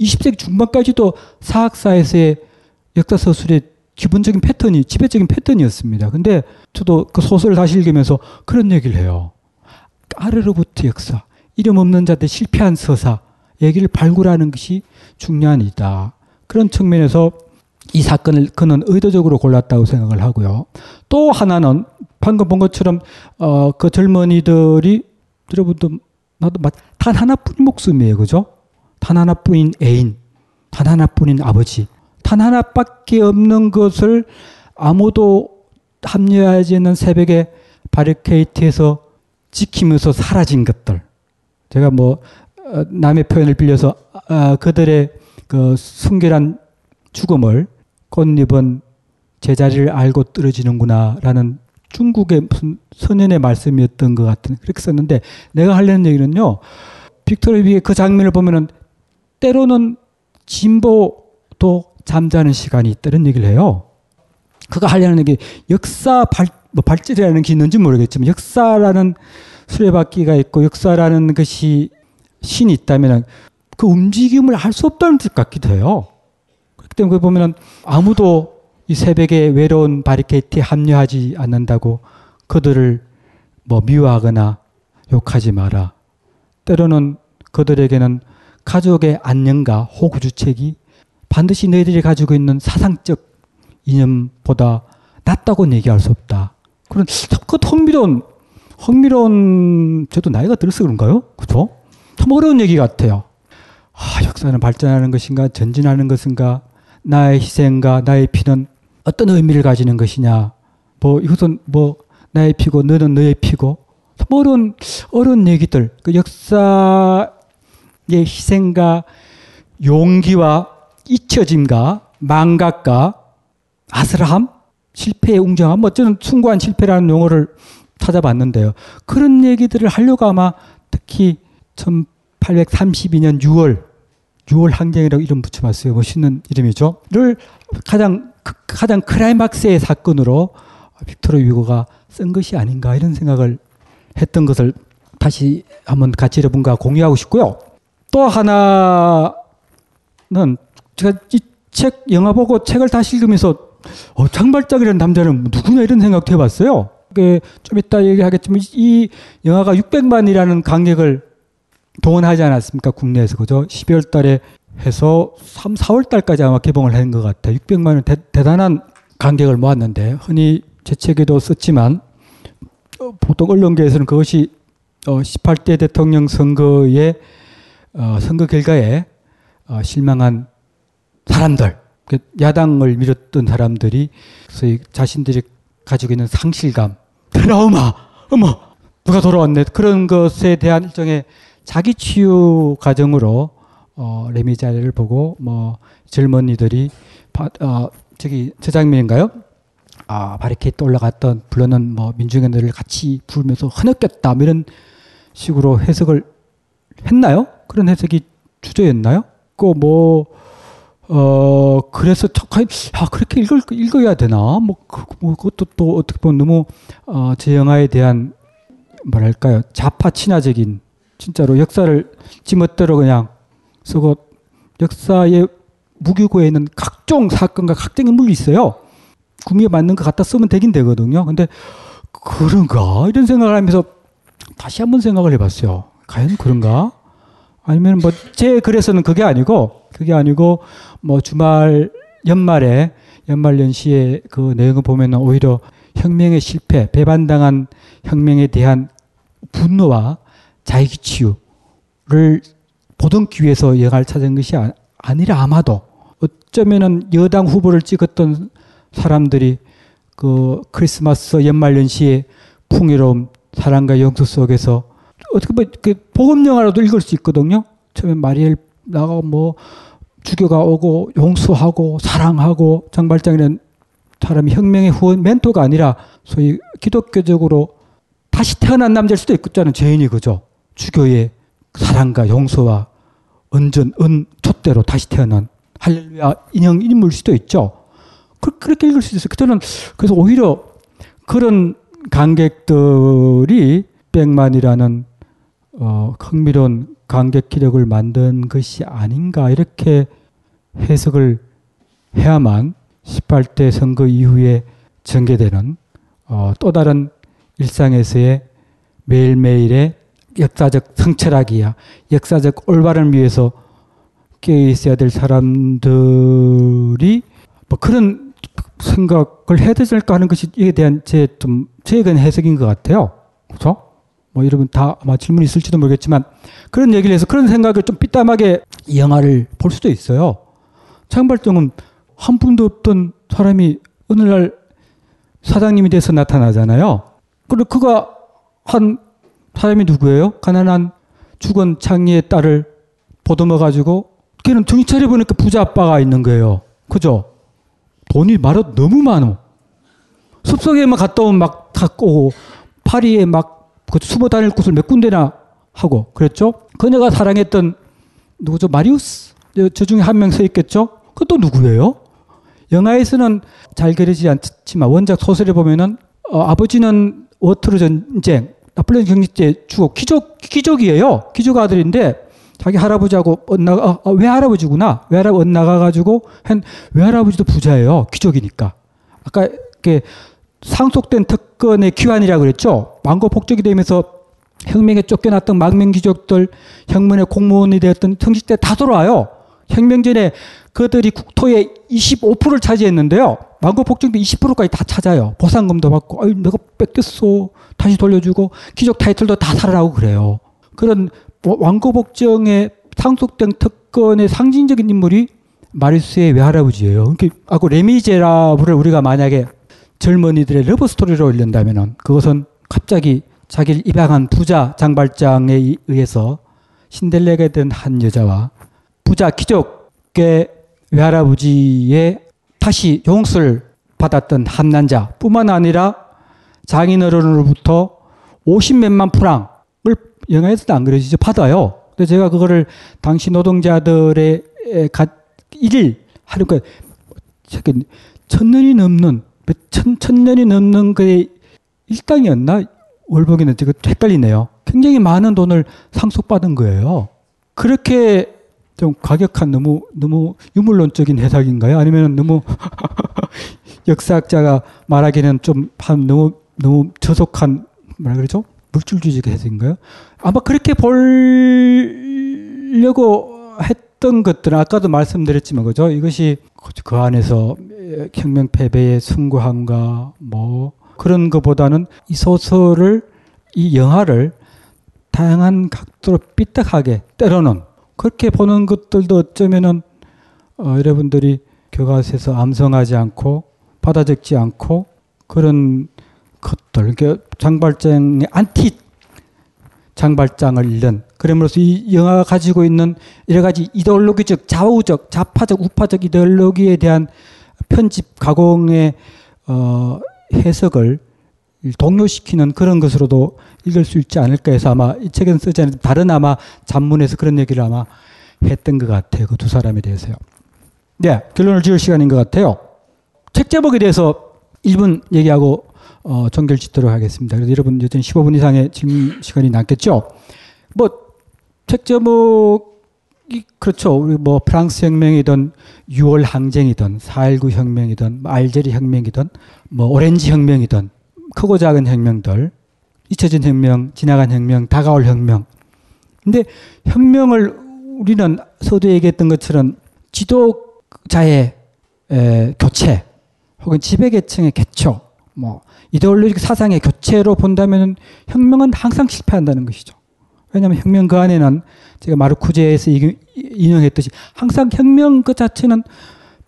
20세기 중반까지도 사학사에서의 역사 서술의 기본적인 패턴이 지배적인 패턴이었습니다. 근데 저도 그 소설을 다시 읽으면서 그런 얘기를 해요. 아래로부터 역사, 이름 없는 자들 실패한 서사 얘기를 발굴하는 것이 중요한 이다. 그런 측면에서 이 사건을 그는 의도적으로 골랐다고 생각을 하고요. 또 하나는 방금 본 것처럼 어, 그 젊은이들이 여러분도 나도 단 하나뿐인 목숨이에요, 그죠? 단 하나뿐인 애인, 단 하나뿐인 아버지, 단 하나밖에 없는 것을 아무도 합류하지 않는 새벽에 바리케이트에서 지키면서 사라진 것들. 제가 뭐 어, 남의 표현을 빌려서 아, 그들의 그 순결한 죽음을 꽃잎은 제자리를 알고 떨어지는구나라는 중국의 선연의 말씀이었던 것 같은 그렇게 썼는데 내가 하려는 얘기는요. 빅토르 위의 그 장면을 보면은 때로는 진보도 잠자는 시간이 있다는 얘기를 해요. 그가 하려는 게 역사 발, 뭐 발질이라는 게 있는지 모르겠지만 역사라는 수레바퀴가 있고 역사라는 것이 신이 있다면 그 움직임을 할 수 없다는 뜻 같기도 해요. 그렇기 때문에 보면 아무도 이 새벽에 외로운 바리케이트에 합류하지 않는다고 그들을 뭐 미워하거나 욕하지 마라. 때로는 그들에게는 가족의 안녕과 호구주책이 반드시 너희들이 가지고 있는 사상적 이념보다 낫다고 얘기할 수 없다. 그런 그 흥미로운 흥미로운 저도 나이가 들어서 그런가요? 그죠? 참 어려운 얘기 같아요. 아, 역사는 발전하는 것인가 전진하는 것인가 나의 희생과 나의 피는 어떤 의미를 가지는 것이냐. 뭐 이것은 뭐 나의 피고 너는 너의 피고 참 어려운 어려운 얘기들. 그 역사의 희생과 용기와 잊혀짐과 망각과 아슬함, 실패의 웅장함, 뭐 저는 숭고한 실패라는 용어를 찾아봤는데요. 그런 얘기들을 하려고 아마 특히 1832년 6월 6월 항쟁이라고 이름 붙여봤어요. 멋있는 이름이죠. 를 가장 가장 크라이막스의 사건으로 빅토르 위고가 쓴 것이 아닌가 이런 생각을 했던 것을 다시 한번 같이 여러분과 공유하고 싶고요. 또 하나는 제가 이 책 영화 보고 책을 다시 읽으면서 어, 장발장이라는 남자는 누구냐 이런 생각도 해봤어요. 좀 이따 얘기하겠지만 이 영화가 600만이라는 관객을 동원하지 않았습니까? 국내에서 그죠? 12월 달에 해서 3, 4월 달까지 아마 개봉을 한 것 같아요. 600만 원 대, 단한 관객을 모았는데 흔히 제 책에도 썼지만 어, 보통 언론계에서는 그것이 어, 18대 대통령 선거의 어, 선거 결과에 어, 실망한 사람들, 그 야당을 밀었던 사람들이 소위 자신들이 가지고 있는 상실감, 트라우마, 어머 누가 돌아왔네 그런 것에 대한 일종의 자기 치유 과정으로 어, 레미자를 보고 뭐 젊은이들이 바, 어, 저기 저 장면인가요? 아 바리케이트 올라갔던 불러는 뭐 민중의 노래를 같이 부르면서 흐느꼈다 뭐 이런 식으로 해석을 했나요? 그런 해석이 주저였나요? 그뭐 어 그래서 아 그렇게 읽을 읽어야 되나? 뭐, 그, 뭐 그것도 또 어떻게 보면 너무 어, 제 영화에 대한 뭐랄까요 자파 친화적인 진짜로 역사를 지멋대로 그냥 쓰고 역사의 무기고에 있는 각종 사건과 각종 인물이 있어요. 구미에 맞는 것 갖다 쓰면 되긴 되거든요. 근데 그런가 이런 생각을 하면서 다시 한번 생각을 해봤어요. 과연 그런가? 아니면 뭐 제 글에서는 그게 아니고 그게 아니고 뭐 주말 연말에 연말 연시에 그 내용을 보면은 오히려 혁명의 실패, 배반당한 혁명에 대한 분노와 자기 치유를 보듬기 위해서 여가를 찾은 것이 아, 아니라 아마도 어쩌면은 여당 후보를 찍었던 사람들이 그 크리스마스 연말 연시의 풍요로움 사랑과 영수 속에서 어떻게 뭐그 복음 영화라도 읽을 수 있거든요. 처음에 마리엘 나가 뭐 주교가 오고 용서하고 사랑하고 장발장이는 사람이 혁명의 후원 멘토가 아니라 소위 기독교적으로 다시 태어난 남자일 수도 있겠잖아요. 죄인이 그죠. 주교의 사랑과 용서와 언전 은 촛대로 다시 태어난 할렐루야 인형 인물 수도 있죠. 그, 그렇게 읽을 수 있어요. 저는 그래서 오히려 그런 관객들이 백만이라는 어, 흥미로운 관객 기력을 만든 것이 아닌가 이렇게 해석을 해야만 18대 선거 이후에 전개되는 어, 또 다른 일상에서의 매일매일의 역사적 성철학이야 역사적 올바름을 위해서 깨어 있어야 될 사람들이 뭐 그런 생각을 해야 않을까 하는 것이 이에 대한 제 좀 최근 해석인 것 같아요. 그렇죠? 뭐 여러분 다 아마 질문이 있을지도 모르겠지만 그런 얘기를 해서 그런 생각을 좀 삐땀하게 이 영화를 볼 수도 있어요. 창발정은 한 분도 없던 사람이 어느 날 사장님이 돼서 나타나잖아요. 그리고 그가 한 사람이 누구예요? 가난한 죽은 창의의 딸을 보듬어 가지고 걔는 차려 보니까 부자 아빠가 있는 거예요. 그죠? 돈이 말어 너무 많어. 숲속에만 갔다 오면 막 닫고 파리에 막 그 숨어 다닐 곳을 몇 군데나 하고 그랬죠. 그녀가 사랑했던 누구죠? 마리우스 저 중에 한 명 서 있겠죠. 그것도 누구예요? 영화에서는 잘 그리지 않지만 원작 소설에 보면은 어, 아버지는 워트르 전쟁 나폴레옹 경제 때 죽어 귀족 귀족이에요. 귀족 아들인데 자기 할아버지하고 엇나가 어, 어, 외할아버지구나 외할아버지 엇나가 가지고 한 외할아버지도 부자예요. 귀족이니까 아까 이렇게 상속된 특 권의 귀환이라고 그랬죠. 망고 폭격이 되면서 혁명에 쫓겨났던 망명 귀족들 혁명의 공무원이 되었던 때다 돌아와요. 혁명 전에 그들이 국토의 25%를 차지했는데요. 망고 폭정도 20%까지 다 찾아요. 보상금도 받고, 아유, 내가 뺏겼어. 다시 돌려주고, 귀족 타이틀도 다 살아나고 그래요. 그런 왕고 복정의 상속된 특권의 상징적인 인물이 마리우스의 외할아버지예요. 그러니까, 아고 레미제라블을 우리가 만약에 젊은이들의 러브 스토리로 올린다면은 그것은 갑자기 자기를 입양한 부자 장발장에 의해서 신데렐라가 된 한 여자와 부자 귀족의 외할아버지의 다시 용서를 받았던 한 남자 뿐만 아니라 장인어른으로부터 50몇만 프랑을 영화에서도 안 그려지죠. 받아요. 근데 제가 그거를 당시 노동자들의 일일 하루가 천 년이 넘는 천, 천 년이 넘는 그 일당이었나? 월봉이는 지금 헷갈리네요. 굉장히 많은 돈을 상속받은 거예요. 그렇게 좀 과격한 너무 너무 유물론적인 해석인가요? 아니면 너무 역사학자가 말하기는 좀 너무 너무 저속한 뭐라 그러죠? 물질주의적 해석인가요? 아마 그렇게 보려고 했 던 것들은 아까도 말씀드렸지만 그죠? 이것이 그 안에서 혁명 패배의 숭고함과 뭐 그런 것보다는 이 소설을 이 영화를 다양한 각도로 삐딱하게 때로는 그렇게 보는 것들도 어쩌면은 어, 여러분들이 교과서에서 암송하지 않고 받아 적지 않고 그런 것들 그러니까 장발장의 안티 장발장을 잃는 그러므로서 이 영화가 가지고 있는 여러 가지 이데올로기적 좌우적 좌파적 우파적 이데올로기에 대한 편집 가공의 어, 해석을 동요시키는 그런 것으로도 읽을 수 있지 않을까 해서 아마 이 책은 쓰지 않은 다른 아마 잡문에서 그런 얘기를 아마 했던 것 같아요. 그 두 사람에 대해서요. 네, 결론을 지을 시간인 것 같아요. 책 제목에 대해서 1분 얘기하고 어, 종결 짓도록 하겠습니다. 그래서 여러분 여전히 15분 이상의 질문 시간이 남겠죠. 뭐, 책 제목이 그렇죠. 우리 뭐 프랑스 혁명이든 6월 항쟁이든 4.19 혁명이든 뭐 알제리 혁명이든 뭐 오렌지 혁명이든 크고 작은 혁명들 잊혀진 혁명, 지나간 혁명, 다가올 혁명. 근데 혁명을 우리는 서두에 얘기했던 것처럼 지도자의 에, 교체 혹은 지배계층의 개초, 뭐 이데올로기적 사상의 교체로 본다면 혁명은 항상 실패한다는 것이죠. 왜냐하면 혁명 그 안에는 제가 마르쿠제에서 인용했듯이 항상 혁명 그 자체는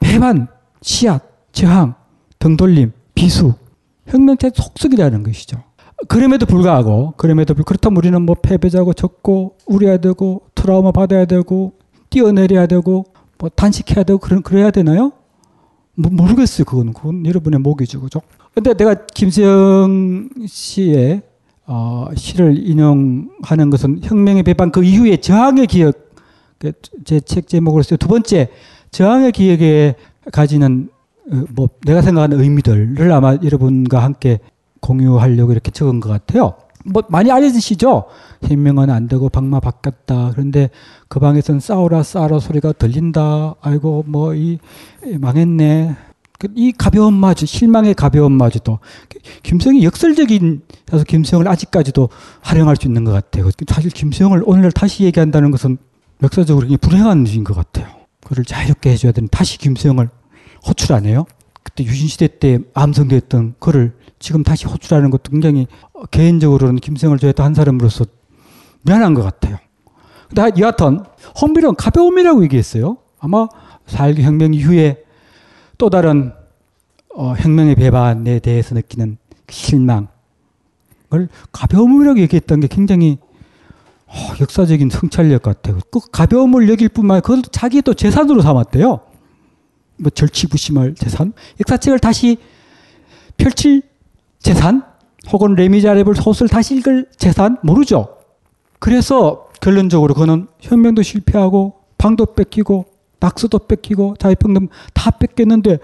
배반, 시앗, 저항, 등돌림, 비수, 혁명체 속속이라는 것이죠. 그럼에도 불구하고 그럼에도 불 그렇다면 우리는 뭐 패배자고 졌고 우려야 되고 트라우마 받아야 되고 뛰어내려야 되고 뭐 단식해야 되고 그런 그래야 되나요? 뭐 모르겠어요. 그건 그건 여러분의 목이죠, 그죠? 근데 내가 김수영 씨의 어, 시를 인용하는 것은 혁명의 배반 그 이후에 저항의 기억 그제책 제목으로 써요. 두 번째 저항의 기억에 가지는 어, 뭐 내가 생각하는 의미들을 아마 여러분과 함께 공유하려고 이렇게 적은 것 같아요. 뭐 많이 알려지시죠? 혁명은 안 되고 방마 바뀌었다. 그런데 그 방에선 싸우라 싸우라 소리가 들린다. 아이고 뭐 이 망했네. 그이 가벼운 마주, 실망의 가벼운 마주도 김수영이 역설적인 그래서 김수영을 아직까지도 활용할 수 있는 것 같아요. 사실 김수영을 오늘 다시 얘기한다는 것은 역사적으로 불행한 일인 것 같아요. 그를 자유롭게 해줘야 되는 다시 김수영을 호출하네요. 그때 유신시대 때 암성됐던 그를 지금 다시 호출하는 것도 굉장히 개인적으로는 김수영을 좋아했던 한 사람으로서 미안한 것 같아요. 근데 여하튼 헌비는 가벼움이라고 얘기했어요. 아마 4.19 혁명 이후에 또 다른 어, 혁명의 배반에 대해서 느끼는 그 실망을 가벼움이라고 얘기했던 게 굉장히 어, 역사적인 성찰력 같아요. 그 가벼움을 여길 뿐만 아니라 그걸 자기 또 재산으로 삼았대요. 뭐 절치부심할 재산, 역사책을 다시 펼칠 재산, 혹은 레미자레블 소설 다시 읽을 재산 모르죠. 그래서 결론적으로 그는 혁명도 실패하고 방도 뺏기고 낙서도 뺏기고 자유평등 다 뺏겼는데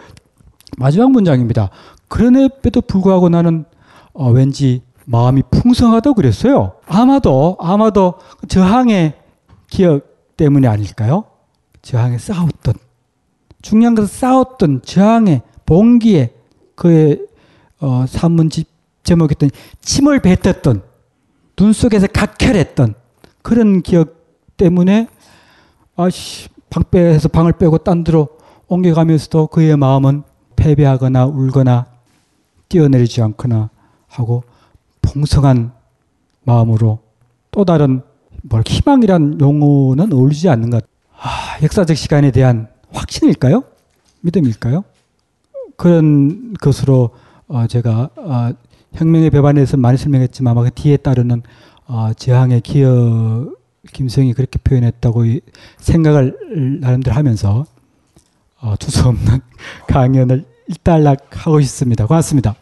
마지막 문장입니다. 그럼에도 불구하고 나는 어, 왠지 마음이 풍성하다고 그랬어요. 아마도 아마도 저항의 기억 때문이 아닐까요? 저항에 싸웠던 중요한 것은 싸웠던 저항의 봉기에 그의 어, 산문집 제목이었던 침을 뱉었던 눈 속에서 각혈했던 그런 기억 때문에 아씨 방 빼서 방을 빼고 딴 데로 옮겨가면서도 그의 마음은 패배하거나 울거나 뛰어내리지 않거나 하고 풍성한 마음으로 또 다른 뭘 희망이란 용어는 어울리지 않는 것. 아, 역사적 시간에 대한 확신일까요? 믿음일까요? 그런 것으로 어, 제가 어, 혁명의 배반에서 많이 설명했지만 그 뒤에 따르는 어, 저항의 기억 김수영이 그렇게 표현했다고 생각을 나름대로 하면서 어, 두서없는 강연을 일단락하고 있습니다. 고맙습니다.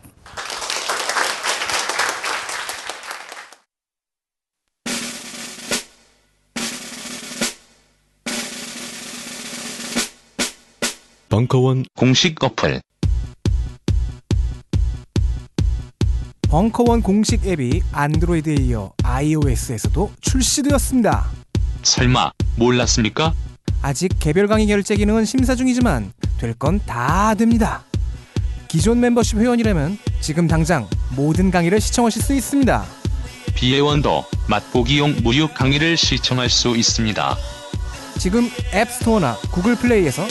벙커원 공식 어플 벙커원 공식 앱이 안드로이드에 이어 iOS에서도 출시되었습니다. 설마 몰랐습니까? 아직 개별 강의 결제 기능은 심사 중이지만 될 건 다 됩니다. 기존 멤버십 회원이라면 지금 당장 모든 강의를 시청하실 수 있습니다. 비회원도 맛보기용 무료 강의를 시청할 수 있습니다. 지금 앱스토어나 구글 플레이에서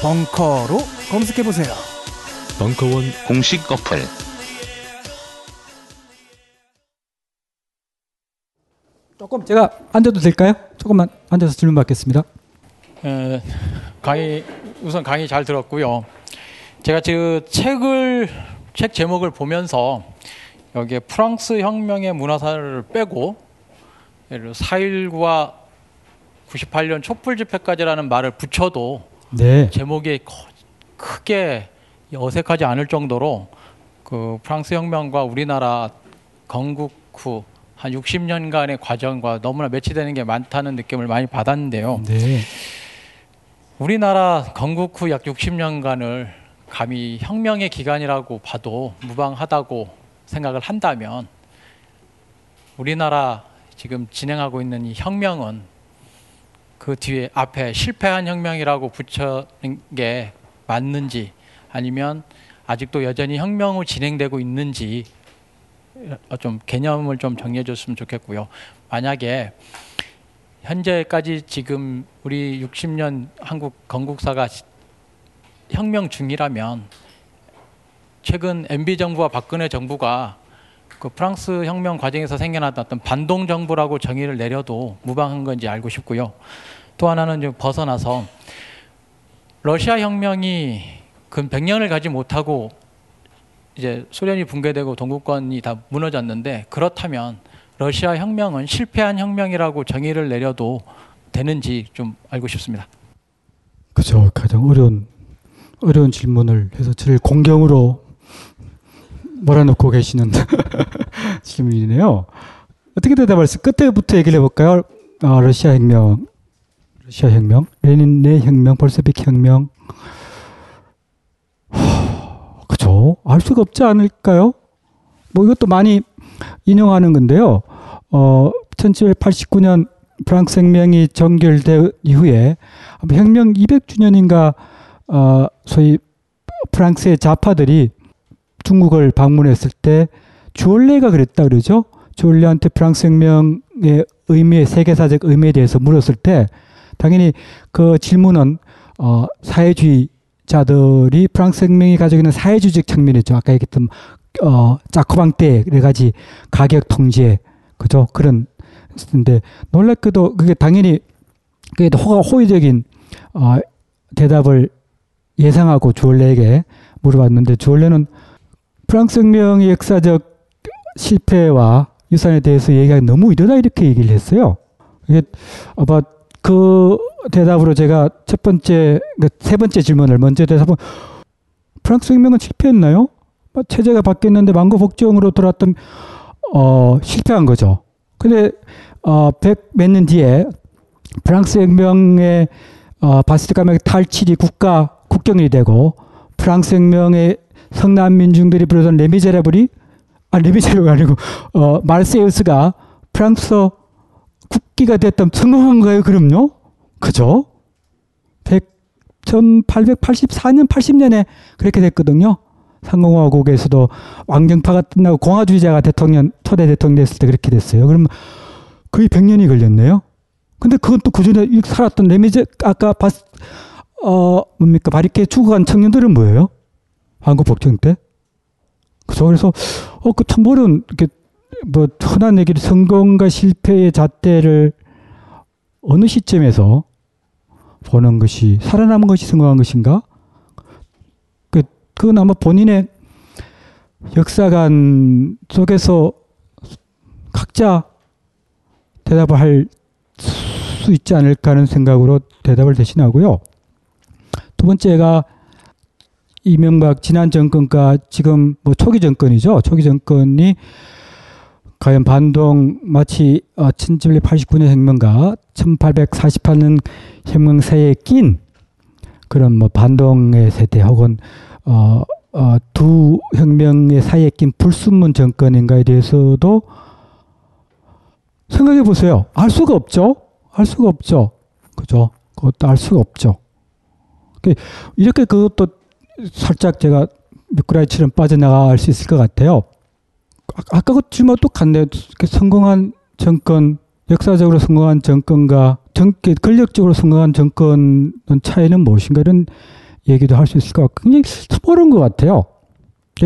벙커로 검색해 보세요. 벙커원 공식 어플 조금 제가 앉아도 될까요? 조금만 앉아서 질문 받겠습니다. 에, 강의 우선 강의 잘 들었고요. 제가 그 책을 책 제목을 보면서 여기에 프랑스 혁명의 문화사를 빼고 예를 4.19와 98년 촛불 집회까지라는 말을 붙여도 네. 제목이 크게 어색하지 않을 정도로 그 프랑스 혁명과 우리나라 건국 후 한 60년간의 과정과 너무나 매치되는 게 많다는 느낌을 많이 받았는데요. 네. 우리나라 건국 후 약 60년간을 감히 혁명의 기간이라고 봐도 무방하다고 생각을 한다면 우리나라 지금 진행하고 있는 이 혁명은 그 뒤에 앞에 실패한 혁명이라고 붙여는 게 맞는지 아니면 아직도 여전히 혁명 후 진행되고 있는지 좀 개념을 좀 정리해 줬으면 좋겠고요. 만약에 현재까지 지금 우리 60년 한국 건국사가 혁명 중이라면 최근 MB 정부와 박근혜 정부가 그 프랑스 혁명 과정에서 생겨났던 반동 정부라고 정의를 내려도 무방한 건지 알고 싶고요. 또 하나는 좀 벗어나서 러시아 혁명이 근 100년을 가지 못하고 이제 소련이 붕괴되고 동구권이 다 무너졌는데 그렇다면 러시아 혁명은 실패한 혁명이라고 정의를 내려도 되는지 좀 알고 싶습니다. 그죠. 가장 어려운 어려운 질문을 해서 저를 공경으로 몰아넣고 계시는 질문이네요. 어떻게 대답할 수? 끝에부터 얘기를 해볼까요? 어, 러시아 혁명, 러시아 혁명, 레닌의 혁명, 볼세빅 혁명. 그죠? 알 수가 없지 않을까요? 뭐 이것도 많이 인용하는 건데요. 어, 1789년 프랑스 혁명이 종결된 이후에 혁명 200주년인가 어, 소위 프랑스의 좌파들이 중국을 방문했을 때 주얼레가 그랬다 그러죠. 주얼레한테 프랑스 혁명의 의미, 세계사적 의미에 대해서 물었을 때 당연히 그 질문은 어, 사회주의 자들이 프랑스 혁명이 가지고 있는 사회주의적 측면이죠. 아까 얘기했던 어, 자코방 때 여러 가지 가격 통제 그죠 그런 근데 놀랍게도 그게 당연히 그게 호가 호의적인 어, 대답을 예상하고 주얼레에게 물어봤는데 주얼레는 프랑스 혁명의 역사적 실패와 유산에 대해서 얘기하기 너무 이르다 이렇게 얘기를 했어요. 이게 아마 그 대답으로 제가 첫 번째 그세 번째 질문을 먼저 대답은 프랑스 혁명은 실패했나요? 뭐 체제가 바뀌었는데 망고 복종으로 돌아왔던 어 실패한 거죠. 근데 어백몇 년 뒤에 프랑스 혁명의 어 바스티유 감옥 탈취일이 국가 국경일이 되고 프랑스 혁명의 성난 민중들이 부르던 레미제라블이 아 레미제라블 아니고 어 마르세예즈가 프랑스 국가가 됐던 성공한 거예요. 그럼요. 그죠? 100, 1884년 80년에 그렇게 됐거든요. 삼공화국에서도 왕정파가 끝나고 공화주의자가 대통령 초대 대통령 됐을 때 그렇게 됐어요. 그러면 거의 100년이 걸렸네요. 근데 그건 또 그전에 살았던 레미제 아까 봤, 어 뭡니까 바리케 죽어간 청년들은 뭐예요? 한국 복정 때? 그죠? 그래서 어 그 참 어려운 이렇게 뭐 흔한 얘기로 성공과 실패의 잣대를 어느 시점에서 보는 것이 살아남은 것이 성공한 것인가? 그 그건 아마 본인의 역사관 속에서 각자 대답을 할 수 있지 않을까 하는 생각으로 대답을 대신하고요. 두 번째가 이명박 지난 정권과 지금 뭐 초기 정권이죠. 초기 정권이 과연 반동 마치 1789년 혁명과 1848년 혁명 사이에 낀 그런 뭐 반동의 세대 혹은 어, 어, 두 혁명의 사이에 낀 불순문 정권인가에 대해서도 생각해 보세요. 알 수가 없죠. 알 수가 없죠. 그죠? 그것도 알 수가 없죠. 이렇게 그것도 살짝 제가 미꾸라지처럼 빠져나갈 수 있을 것 같아요. 아, 까 그 질문 똑같네요. 성공한 정권, 역사적으로 성공한 정권과 정, 권력적으로 성공한 정권 차이는 무엇인가 이런 얘기도 할 수 있을 것 같고 굉장히 참 어려운 것 같아요.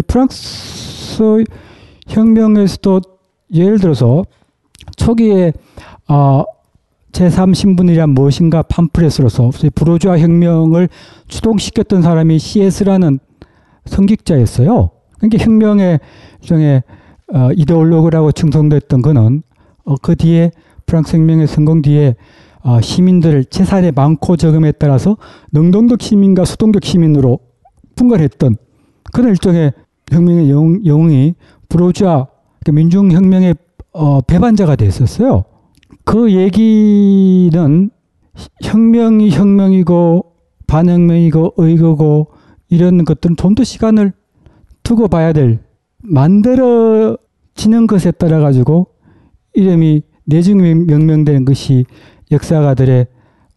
프랑스 혁명에서도 예를 들어서 초기에 어, 제3신분이란 무엇인가 팜프렛으로서 브로주아 혁명을 주동시켰던 사람이 CS라는 성직자였어요. 그러니까 혁명의 일종의 어, 이데올로그라고称성됐던 그는 어, 그 뒤에 프랑스 혁명의 성공 뒤에 어, 시민들을 재산의 많고 적음에 따라서 능동적 시민과 수동적 시민으로 분간했던 그런 일종의 혁명의 영웅, 영웅이 브로주아 그러니까 민중혁명의 어, 배반자가 됐었어요. 그 얘기는 혁명이 혁명이고 반혁명이고 의거고 이런 것들은 좀 더 시간을 두고 봐야 될 만들어지는 것에 따라 가지고 이름이 내중 명명되는 것이 역사가들의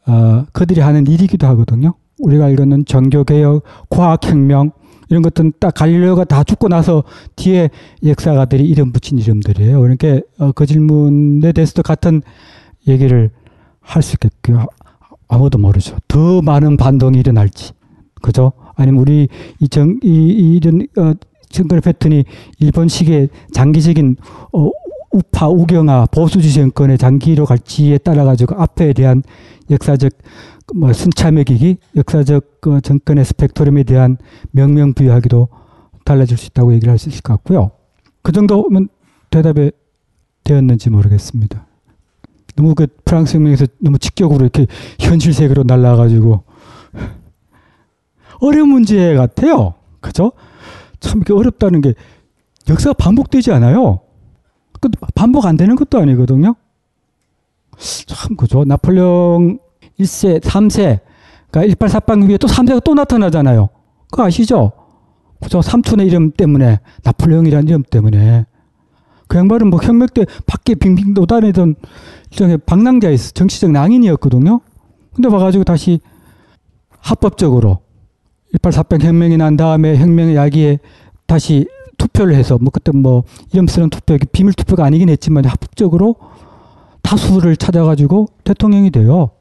어, 그들이 하는 일이기도 하거든요. 우리가 알고는 종교개혁, 과학혁명 이런 것들은 딱 갈릴레오가 다 죽고 나서 뒤에 역사가들이 이름 붙인 이름들이에요. 그러니까 어, 그 질문에 대해서도 같은 얘기를 할 수 있겠고요. 아무도 모르죠. 더 많은 반동이 일어날지, 그죠? 아니면 우리 이 정, 이, 이런, 어, 정권의 패턴이 일본식의 장기적인, 어, 우파, 우경화, 보수주의 정권의 장기로 갈지에 따라 가지고 앞에 대한 역사적 뭐 순차 매기기, 역사적 그 정권의 스펙트럼에 대한 명명 부여하기도 달라질 수 있다고 얘기를 할 수 있을 것 같고요. 그 정도면 대답이 되었는지 모르겠습니다. 너무 그 프랑스 혁명에서 너무 직격으로 이렇게 현실 세계로 날라가지고 어려운 문제 같아요. 그죠? 참 이렇게 어렵다는 게 역사가 반복되지 않아요. 그 반복 안 되는 것도 아니거든요. 참 그죠. 나폴레옹 1세, 3세, 그러니까 1848 위에 또 3세가 또 나타나잖아요. 그거 아시죠? 그죠. 삼촌의 이름 때문에, 나폴레옹이라는 이름 때문에. 그 양반은 뭐 혁명 때 밖에 빙빙 도다니던 일종의 방랑자였어. 정치적 낭인이었거든요. 근데 와가지고 다시 합법적으로 1848 혁명이 난 다음에 혁명의 야기에 다시 투표를 해서 뭐 그때 뭐 이름 쓰는 투표, 비밀 투표가 아니긴 했지만 합법적으로 다수를 찾아가지고 대통령이 돼요.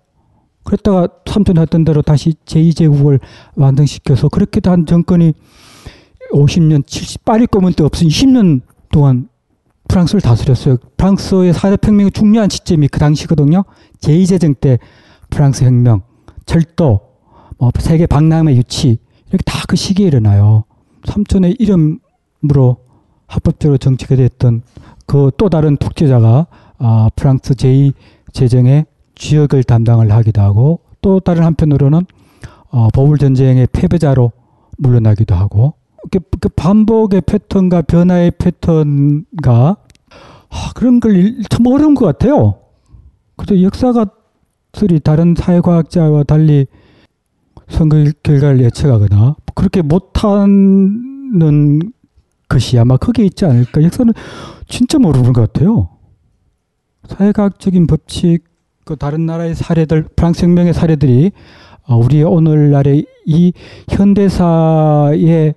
그랬다가 삼촌 했던 대로 다시 제2제국을 완성시켜서 그렇게 한 정권이 50년, 70, 빠릴 거면 또 없은 20년 동안 프랑스를 다스렸어요. 프랑스의 사회혁명의 중요한 시점이 그 당시거든요. 제2제정 때 프랑스 혁명, 철도, 뭐 세계 박람회 유치 이렇게 다 그 시기에 일어나요. 삼촌의 이름으로 합법적으로 정치가 됐던 그 또 다른 독재자가 아, 프랑스 제2제정의 주역을 담당을 하기도 하고 또 다른 한편으로는 어, 보불 전쟁의 패배자로 물러나기도 하고 그, 그 반복의 패턴과 변화의 패턴과 아, 그런 걸 참 어려운 것 같아요. 그래도 역사가들이 다른 사회과학자와 달리 선거 결과를 예측하거나 그렇게 못하는 것이 아마 크게 있지 않을까. 역사는 진짜 모르는 것 같아요. 사회과학적인 법칙, 그 다른 나라의 사례들, 프랑스 혁명의 사례들이 어, 우리 오늘날의 이 현대사에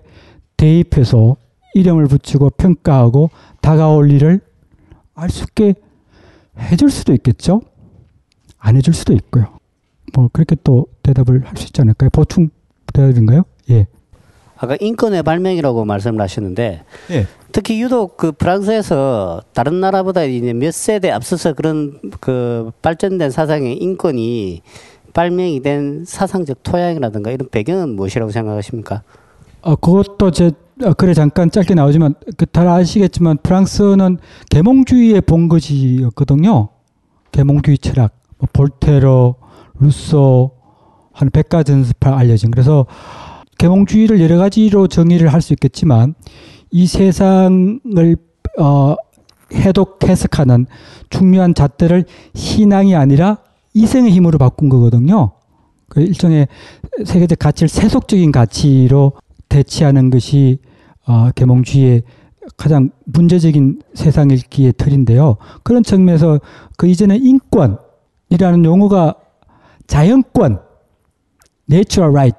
대입해서 이름을 붙이고 평가하고 다가올 일을 알 수 있게 해줄 수도 있겠죠. 안 해줄 수도 있고요. 뭐 그렇게 또 대답을 할 수 있지 않을까요? 보충 대답인가요? 예. 아까 인권의 발명이라고 말씀을 하셨는데 예. 특히 유독 그 프랑스에서 다른 나라보다 이제 몇 세대 앞서서 그런 그 발전된 사상의 인권이 발명이 된 사상적 토양이라든가 이런 배경은 무엇이라고 생각하십니까? 어, 그것도 제 어, 글에 잠깐 짧게 나오지만 그다 아시겠지만 프랑스는 계몽주의의 본거지였거든요. 계몽주의 철학, 뭐 볼테러, 루소 한 100가지 연습할 알려진. 그래서 계몽주의를 여러 가지로 정의를 할 수 있겠지만 이 세상을 어, 해독 해석하는 중요한 잣들을 신앙이 아니라 이생의 힘으로 바꾼 거거든요. 그 일종의 세계적 가치를 세속적인 가치로 대치하는 것이 어, 계몽주의의 가장 문제적인 세상 읽기의 틀인데요. 그런 측면에서 그 이전에 인권이라는 용어가 자연권, natural right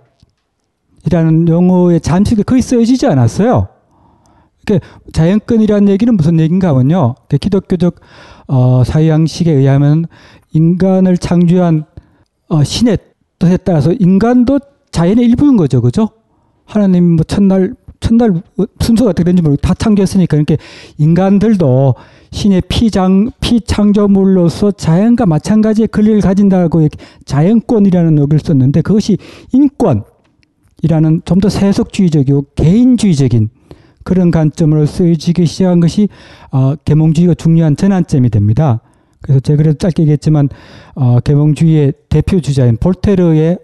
이라는 용어의 잠식이 거의 쓰여지지 않았어요. 그러니까 자연권이라는 얘기는 무슨 얘기인가 하면요. 기독교적 어, 사회양식에 의하면 인간을 창조한 어, 신의 뜻에 따라서 인간도 자연의 일부인 거죠. 그죠? 하나님 뭐 첫날 첫날 순서가 어떻게 되는지 모르고 다 창조했으니까 이렇게 인간들도 신의 피장 피창조물로서 자연과 마찬가지의 권리를 가진다고 자연권이라는 용어를 썼는데 그것이 인권이라는 좀 더 세속주의적이고 개인주의적인 그런 관점으로 쓰여지기 시작한 것이 어, 계몽주의가 중요한 전환점이 됩니다. 그래서 제가 그래도 짧게 얘기했지만 어, 계몽주의의 대표 주자인 볼테르의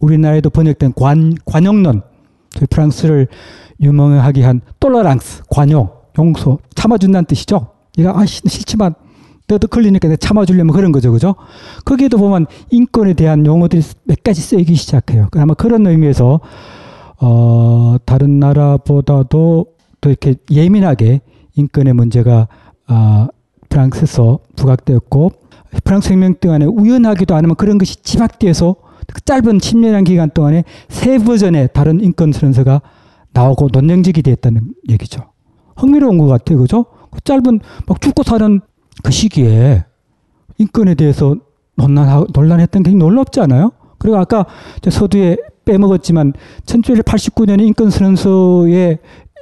우리나라에도 번역된 관, 관용론, 프랑스를 유명하게 한 똘라랑스, 관용, 용서, 참아준다는 뜻이죠. 얘가 아 싫지만 너도 걸리니까 내가 참아주려면 그런 거죠, 그죠? 거기에도 보면 인권에 대한 용어들이 몇 가지 쓰이기 시작해요. 아마 그런 의미에서 어, 다른 나라보다도 또 이렇게 예민하게 인권의 문제가 어, 프랑스에서 부각되었고 프랑스 혁명 동안에 우연하기도 아니면 그런 것이 그 짧은 10년이라는 기간 동안에 세 버전의 다른 인권 선서가 나오고 논쟁적이 됐다는 얘기죠. 흥미로운 것 같아요. 그죠? 그 짧은 막 죽고 사는 그 시기에 인권에 대해서 논란, 논란했던 게 놀랍지 않아요? 그리고 아까 서두에 빼먹었지만 1789년에 인권선언서의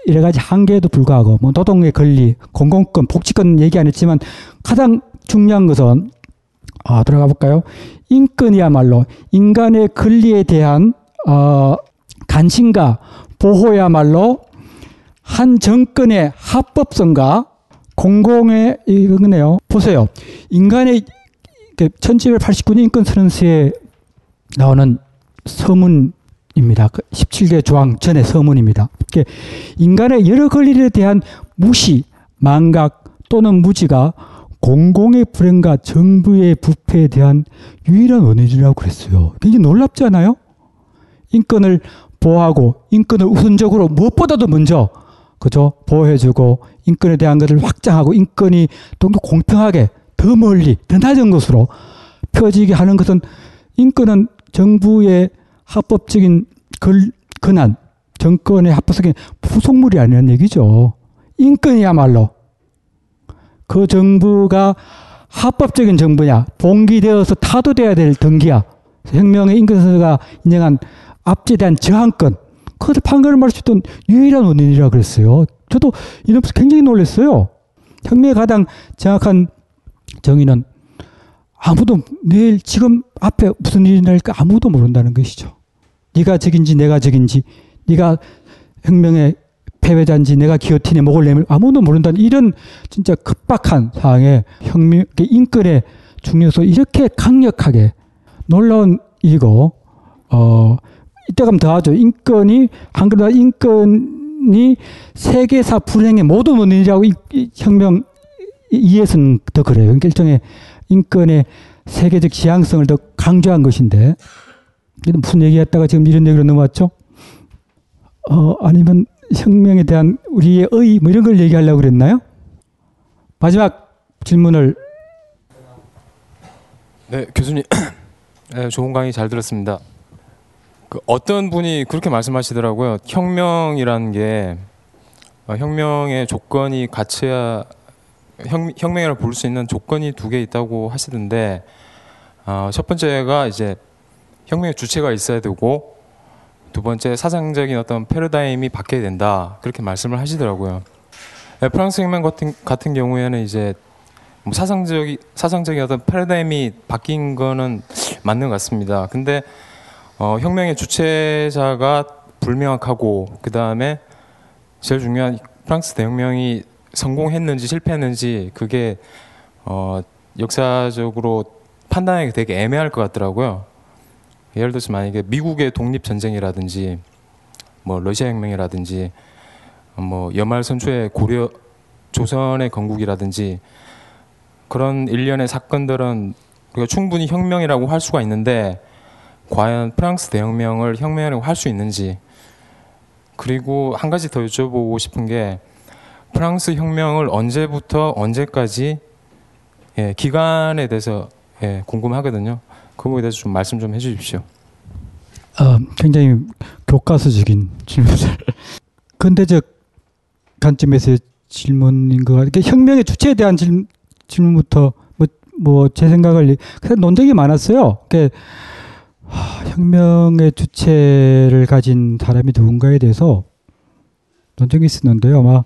여러 가지 한계에도 불구하고 뭐 노동의 권리, 공공권, 복지권 얘기 안 했지만 가장 중요한 것은 아, 들어가 볼까요? 인권이야말로 인간의 권리에 대한 어, 관심과 보호야말로 한 정권의 합법성과 공공의 이거네요. 보세요. 인간의 1789년 인권 선언서에 나오는 서문입니다. 17개 조항 전의 서문입니다. 인간의 여러 권리에 대한 무시, 망각 또는 무지가 공공의 불행과 정부의 부패에 대한 유일한 원인이라고 그랬어요. 굉장히 놀랍지 않아요? 인권을 보호하고 인권을 우선적으로 무엇보다도 먼저 그죠 보호해주고 인권에 대한 것을 확장하고 인권이 좀 더 공평하게 더 멀리 더 낮은 것으로 펴지게 하는 것은 인권은 정부의 합법적인 걸, 권한 정권의 합법적인 부속물이 아니라는 얘기죠. 인권이야말로 그 정부가 합법적인 정부냐 봉기되어서 타도돼야 될 등기야 혁명의 인권선서가 인정한 압제에 대한 저항권 그것을 판결을 수 있던 유일한 원인이라 그랬어요. 저도 이러면서 굉장히 놀랐어요. 혁명의 가장 정확한 정의는 아무도 내일 지금 앞에 무슨 일이 날까 아무도 모른다는 것이죠. 네가 적인지 내가 적인지 네가 혁명의 패배자인지 내가 기어틴에 목을 내밀 아무도 모른다는 이런 진짜 급박한 상황에 혁명 인권의 중요성 이렇게 강력하게 놀라운 일이고 어 이때 가면 더하죠. 인권이 한글로 인권이 세계사 불행의 모든 원인이라고 이, 이 혁명 이해서는 더 그래요. 그러니까 일종의 인권의 세계적 지향성을 더 강조한 것인데 무슨 얘기했다가 지금 이런 얘기로 넘어왔죠? 어, 아니면 혁명에 대한 우리의 의, 뭐 이런 걸 얘기하려고 그랬나요? 마지막 질문을. 네, 교수님. 네, 좋은 강의 잘 들었습니다. 그 어떤 분이 그렇게 말씀하시더라고요. 혁명이라는 게 어, 혁명의 조건이 갖춰야 혁, 혁명이라 부를 수 있는 조건이 두 개 있다고 하시던데 어, 첫 번째가 이제 혁명의 주체가 있어야 되고 두 번째 사상적인 어떤 패러다임이 바뀌어야 된다 그렇게 말씀을 하시더라고요. 네, 프랑스 혁명 같은 같은 경우에는 이제 뭐 사상적인 사상적인 어떤 패러다임이 바뀐 거는 맞는 것 같습니다. 근데 어, 혁명의 주체자가 불명확하고 그 다음에 제일 중요한 프랑스 대혁명이 성공했는지 실패했는지 그게 어, 역사적으로 판단하기 되게 애매할 것 같더라고요. 예를 들어서 만약에 미국의 독립 전쟁이라든지 뭐 러시아 혁명이라든지 뭐 연말 선초의 고려 조선의 건국이라든지 그런 일련의 사건들은 우리가 충분히 혁명이라고 할 수가 있는데 과연 프랑스 대혁명을 혁명이라고 할 수 있는지 그리고 한 가지 더 여쭤보고 싶은 게 프랑스 혁명을 언제부터 언제까지 예, 기간에 대해서 예, 궁금하거든요. 그 부분에 대해서 좀 말씀 좀 해주십시오. 어, 굉장히 교과서적인 질문을 근대적 관점에서의 질문인 것 같아요. 혁명의 주체에 대한 질, 질문 부터 뭐 뭐 제 생각을 논쟁이 많았어요. 그러니까 하, 혁명의 주체를 가진 사람이 누군가에 대해서 논쟁이 있었는데요. 아마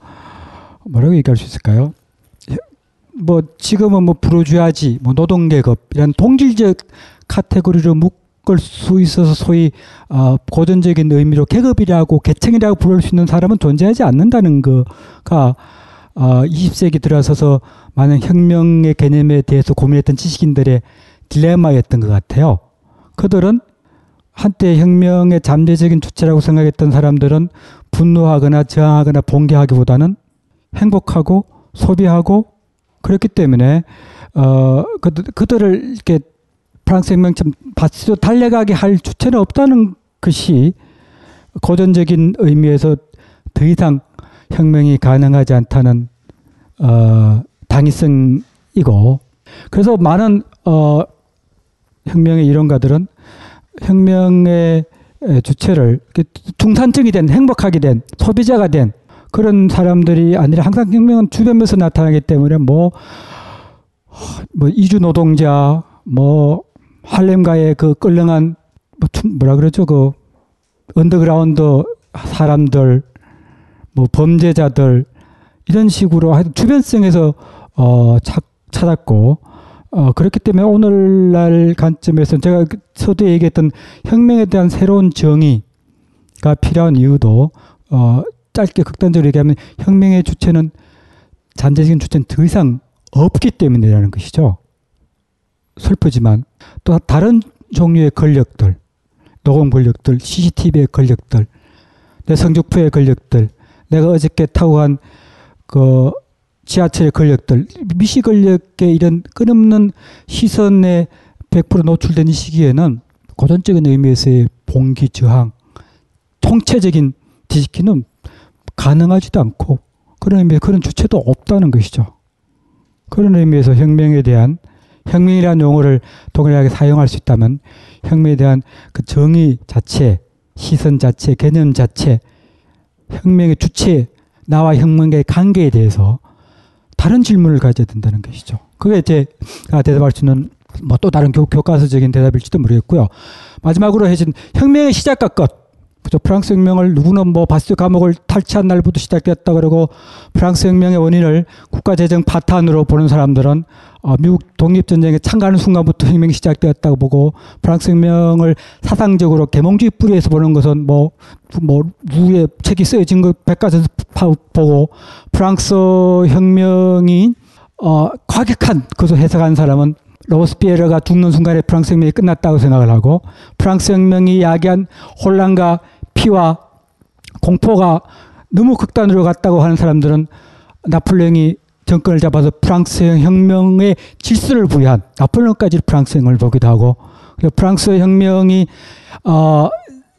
뭐라고 얘기할 수 있을까요? 뭐 지금은 뭐 부르주아지, 뭐 노동계급 이런 동질적 카테고리로 묶을 수 있어서 소위 어, 고전적인 의미로 계급이라고 계층이라고 부를 수 있는 사람은 존재하지 않는다는 거가 어, 20세기 들어서서 많은 혁명의 개념에 대해서 고민했던 지식인들의 딜레마였던 것 같아요. 그들은 한때 혁명의 잠재적인 주체라고 생각했던 사람들은 분노하거나 저항하거나 봉기하기보다는 행복하고 소비하고 그렇기 때문에 어 그들, 그들을 이렇게 프랑스 혁명처럼 바치로 달려가게 할 주체는 없다는 것이 고전적인 의미에서 더 이상 혁명이 가능하지 않다는 어 당위성이고. 그래서 많은 어 혁명의 이론가들은 혁명의 주체를 중산층이 된 행복하게 된 소비자가 된 그런 사람들이 아니라 항상 혁명은 주변에서 나타나기 때문에 뭐, 뭐 이주 노동자, 뭐 할렘가의 그 껄렁한 뭐 뭐라 그러죠? 그 언더그라운드 사람들, 뭐 범죄자들 이런 식으로 주변성에서 어 찾, 찾았고 어, 그렇기 때문에 오늘날 관점에서 제가 그 서두에 얘기했던 혁명에 대한 새로운 정의가 필요한 이유도 어, 짧게 극단적으로 얘기하면 혁명의 주체는 잠재적인 주체는 더 이상 없기 때문이라는 것이죠. 슬프지만 또 다른 종류의 권력들, 노공 권력들, CCTV의 권력들, 내 성적표의 권력들, 내가 어저께 타고 간그 지하철의 권력들, 미시 권력의 이런 끊임없는 시선에 100% 노출된 이 시기에는 고전적인 의미에서의 봉기 저항, 통체적인 뒤집기는 가능하지도 않고 그런 의미에서 그런 주체도 없다는 것이죠. 그런 의미에서 혁명에 대한 혁명이라는 용어를 동일하게 사용할 수 있다면 혁명에 대한 그 정의 자체, 시선 자체, 개념 자체, 혁명의 주체, 나와 혁명의 관계에 대해서 다른 질문을 가져야 된다는 것이죠. 그게 제가 대답할 수 있는 뭐 또 다른 교, 교과서적인 대답일지도 모르겠고요. 마지막으로 해준 혁명의 시작과 끝. 그죠. 프랑스 혁명을 누구는 뭐 바스 감옥을 탈취한 날부터 시작됐다 그러고 프랑스 혁명의 원인을 국가재정 파탄으로 보는 사람들은 어, 미국 독립전쟁에 참가하는 순간부터 혁명이 시작되었다고 보고 프랑스 혁명을 사상적으로 계몽주의 뿌리에서 보는 것은 뭐, 뭐, 누구의 책이 쓰여진 것 백과사전 보고 프랑스 혁명이 어, 과격한 것을 해석한 사람은 로스피에르가 죽는 순간에 프랑스 혁명이 끝났다고 생각을 하고 프랑스 혁명이 야기한 혼란과 피와 공포가 너무 극단으로 갔다고 하는 사람들은 나폴레옹이 정권을 잡아서 프랑스 혁명의 질서를 부여한 나폴레옹까지 프랑스 혁명을 보기도 하고 프랑스 혁명이 어,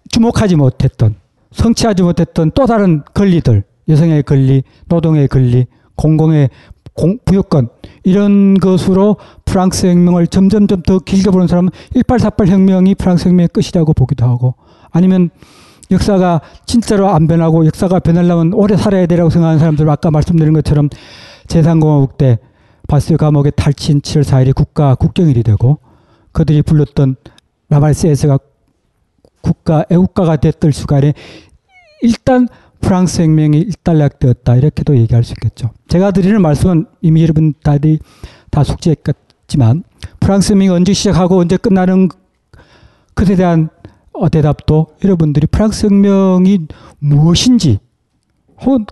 주목하지 못했던 성취하지 못했던 또 다른 권리들 여성의 권리, 노동의 권리, 공공의 공, 부유권 이런 것으로 프랑스 혁명을 점점점 더 길게 보는 사람은 1848 혁명이 프랑스 혁명의 끝이라고 보기도 하고 아니면 역사가 진짜로 안 변하고 역사가 변하려면 오래 살아야 되라고 생각하는 사람들 아까 말씀드린 것처럼 제3공화국 때 바스 감옥에 탈취인 7월 4일이 국가 국경일이 되고 그들이 불렀던 라발세스가 국가 애국가가 됐던 순간에 일단 프랑스 혁명이 일단락되었다 이렇게도 얘기할 수 있겠죠. 제가 드리는 말씀은 이미 여러분들이 다 숙지했겠지만 프랑스 혁명이 언제 시작하고 언제 끝나는 것에 대한 어, 대답도 여러분들이 프랑스 혁명이 무엇인지 혹은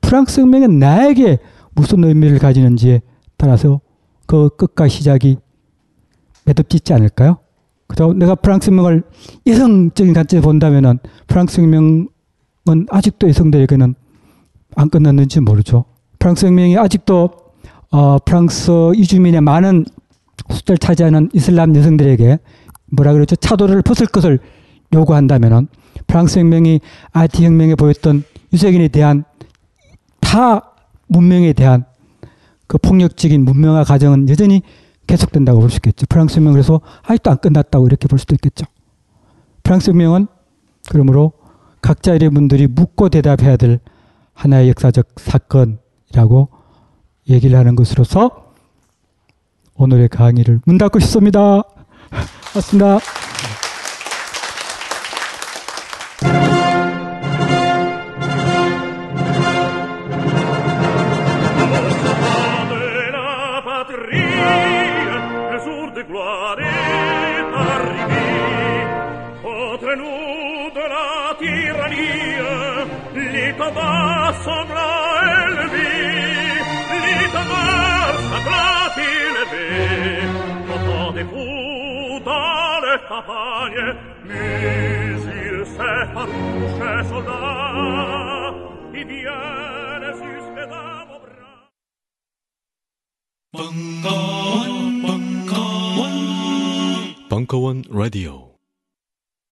프랑스 혁명이 나에게 무슨 의미를 가지는지에 따라서 그 끝과 시작이 매듭 짓지 않을까요? 그죠? 내가 프랑스 혁명을 여성적인 관점에서 본다면은 프랑스 혁명은 아직도 여성들에게는 안 끝났는지 모르죠. 프랑스 혁명이 아직도 어, 프랑스 이주민의 많은 숫자를 차지하는 이슬람 여성들에게 뭐라 그러죠? 차도를 벗을 것을 요구한다면은 프랑스 혁명이 IT 혁명에 보였던 유색인에 대한 타 문명에 대한 그 폭력적인 문명화 과정은 여전히 계속된다고 볼 수 있겠죠. 프랑스 혁명 그래서 아직도 안 끝났다고 이렇게 볼 수도 있겠죠. 프랑스 혁명은 그러므로 각자 여러분들이 묻고 대답해야 될 하나의 역사적 사건이라고 얘기를 하는 것으로서 오늘의 강의를 문 닫고 싶습니다. 맞습니다. sopra el vi, de campagne, se soldà, i viene si spedavo bra. Radio.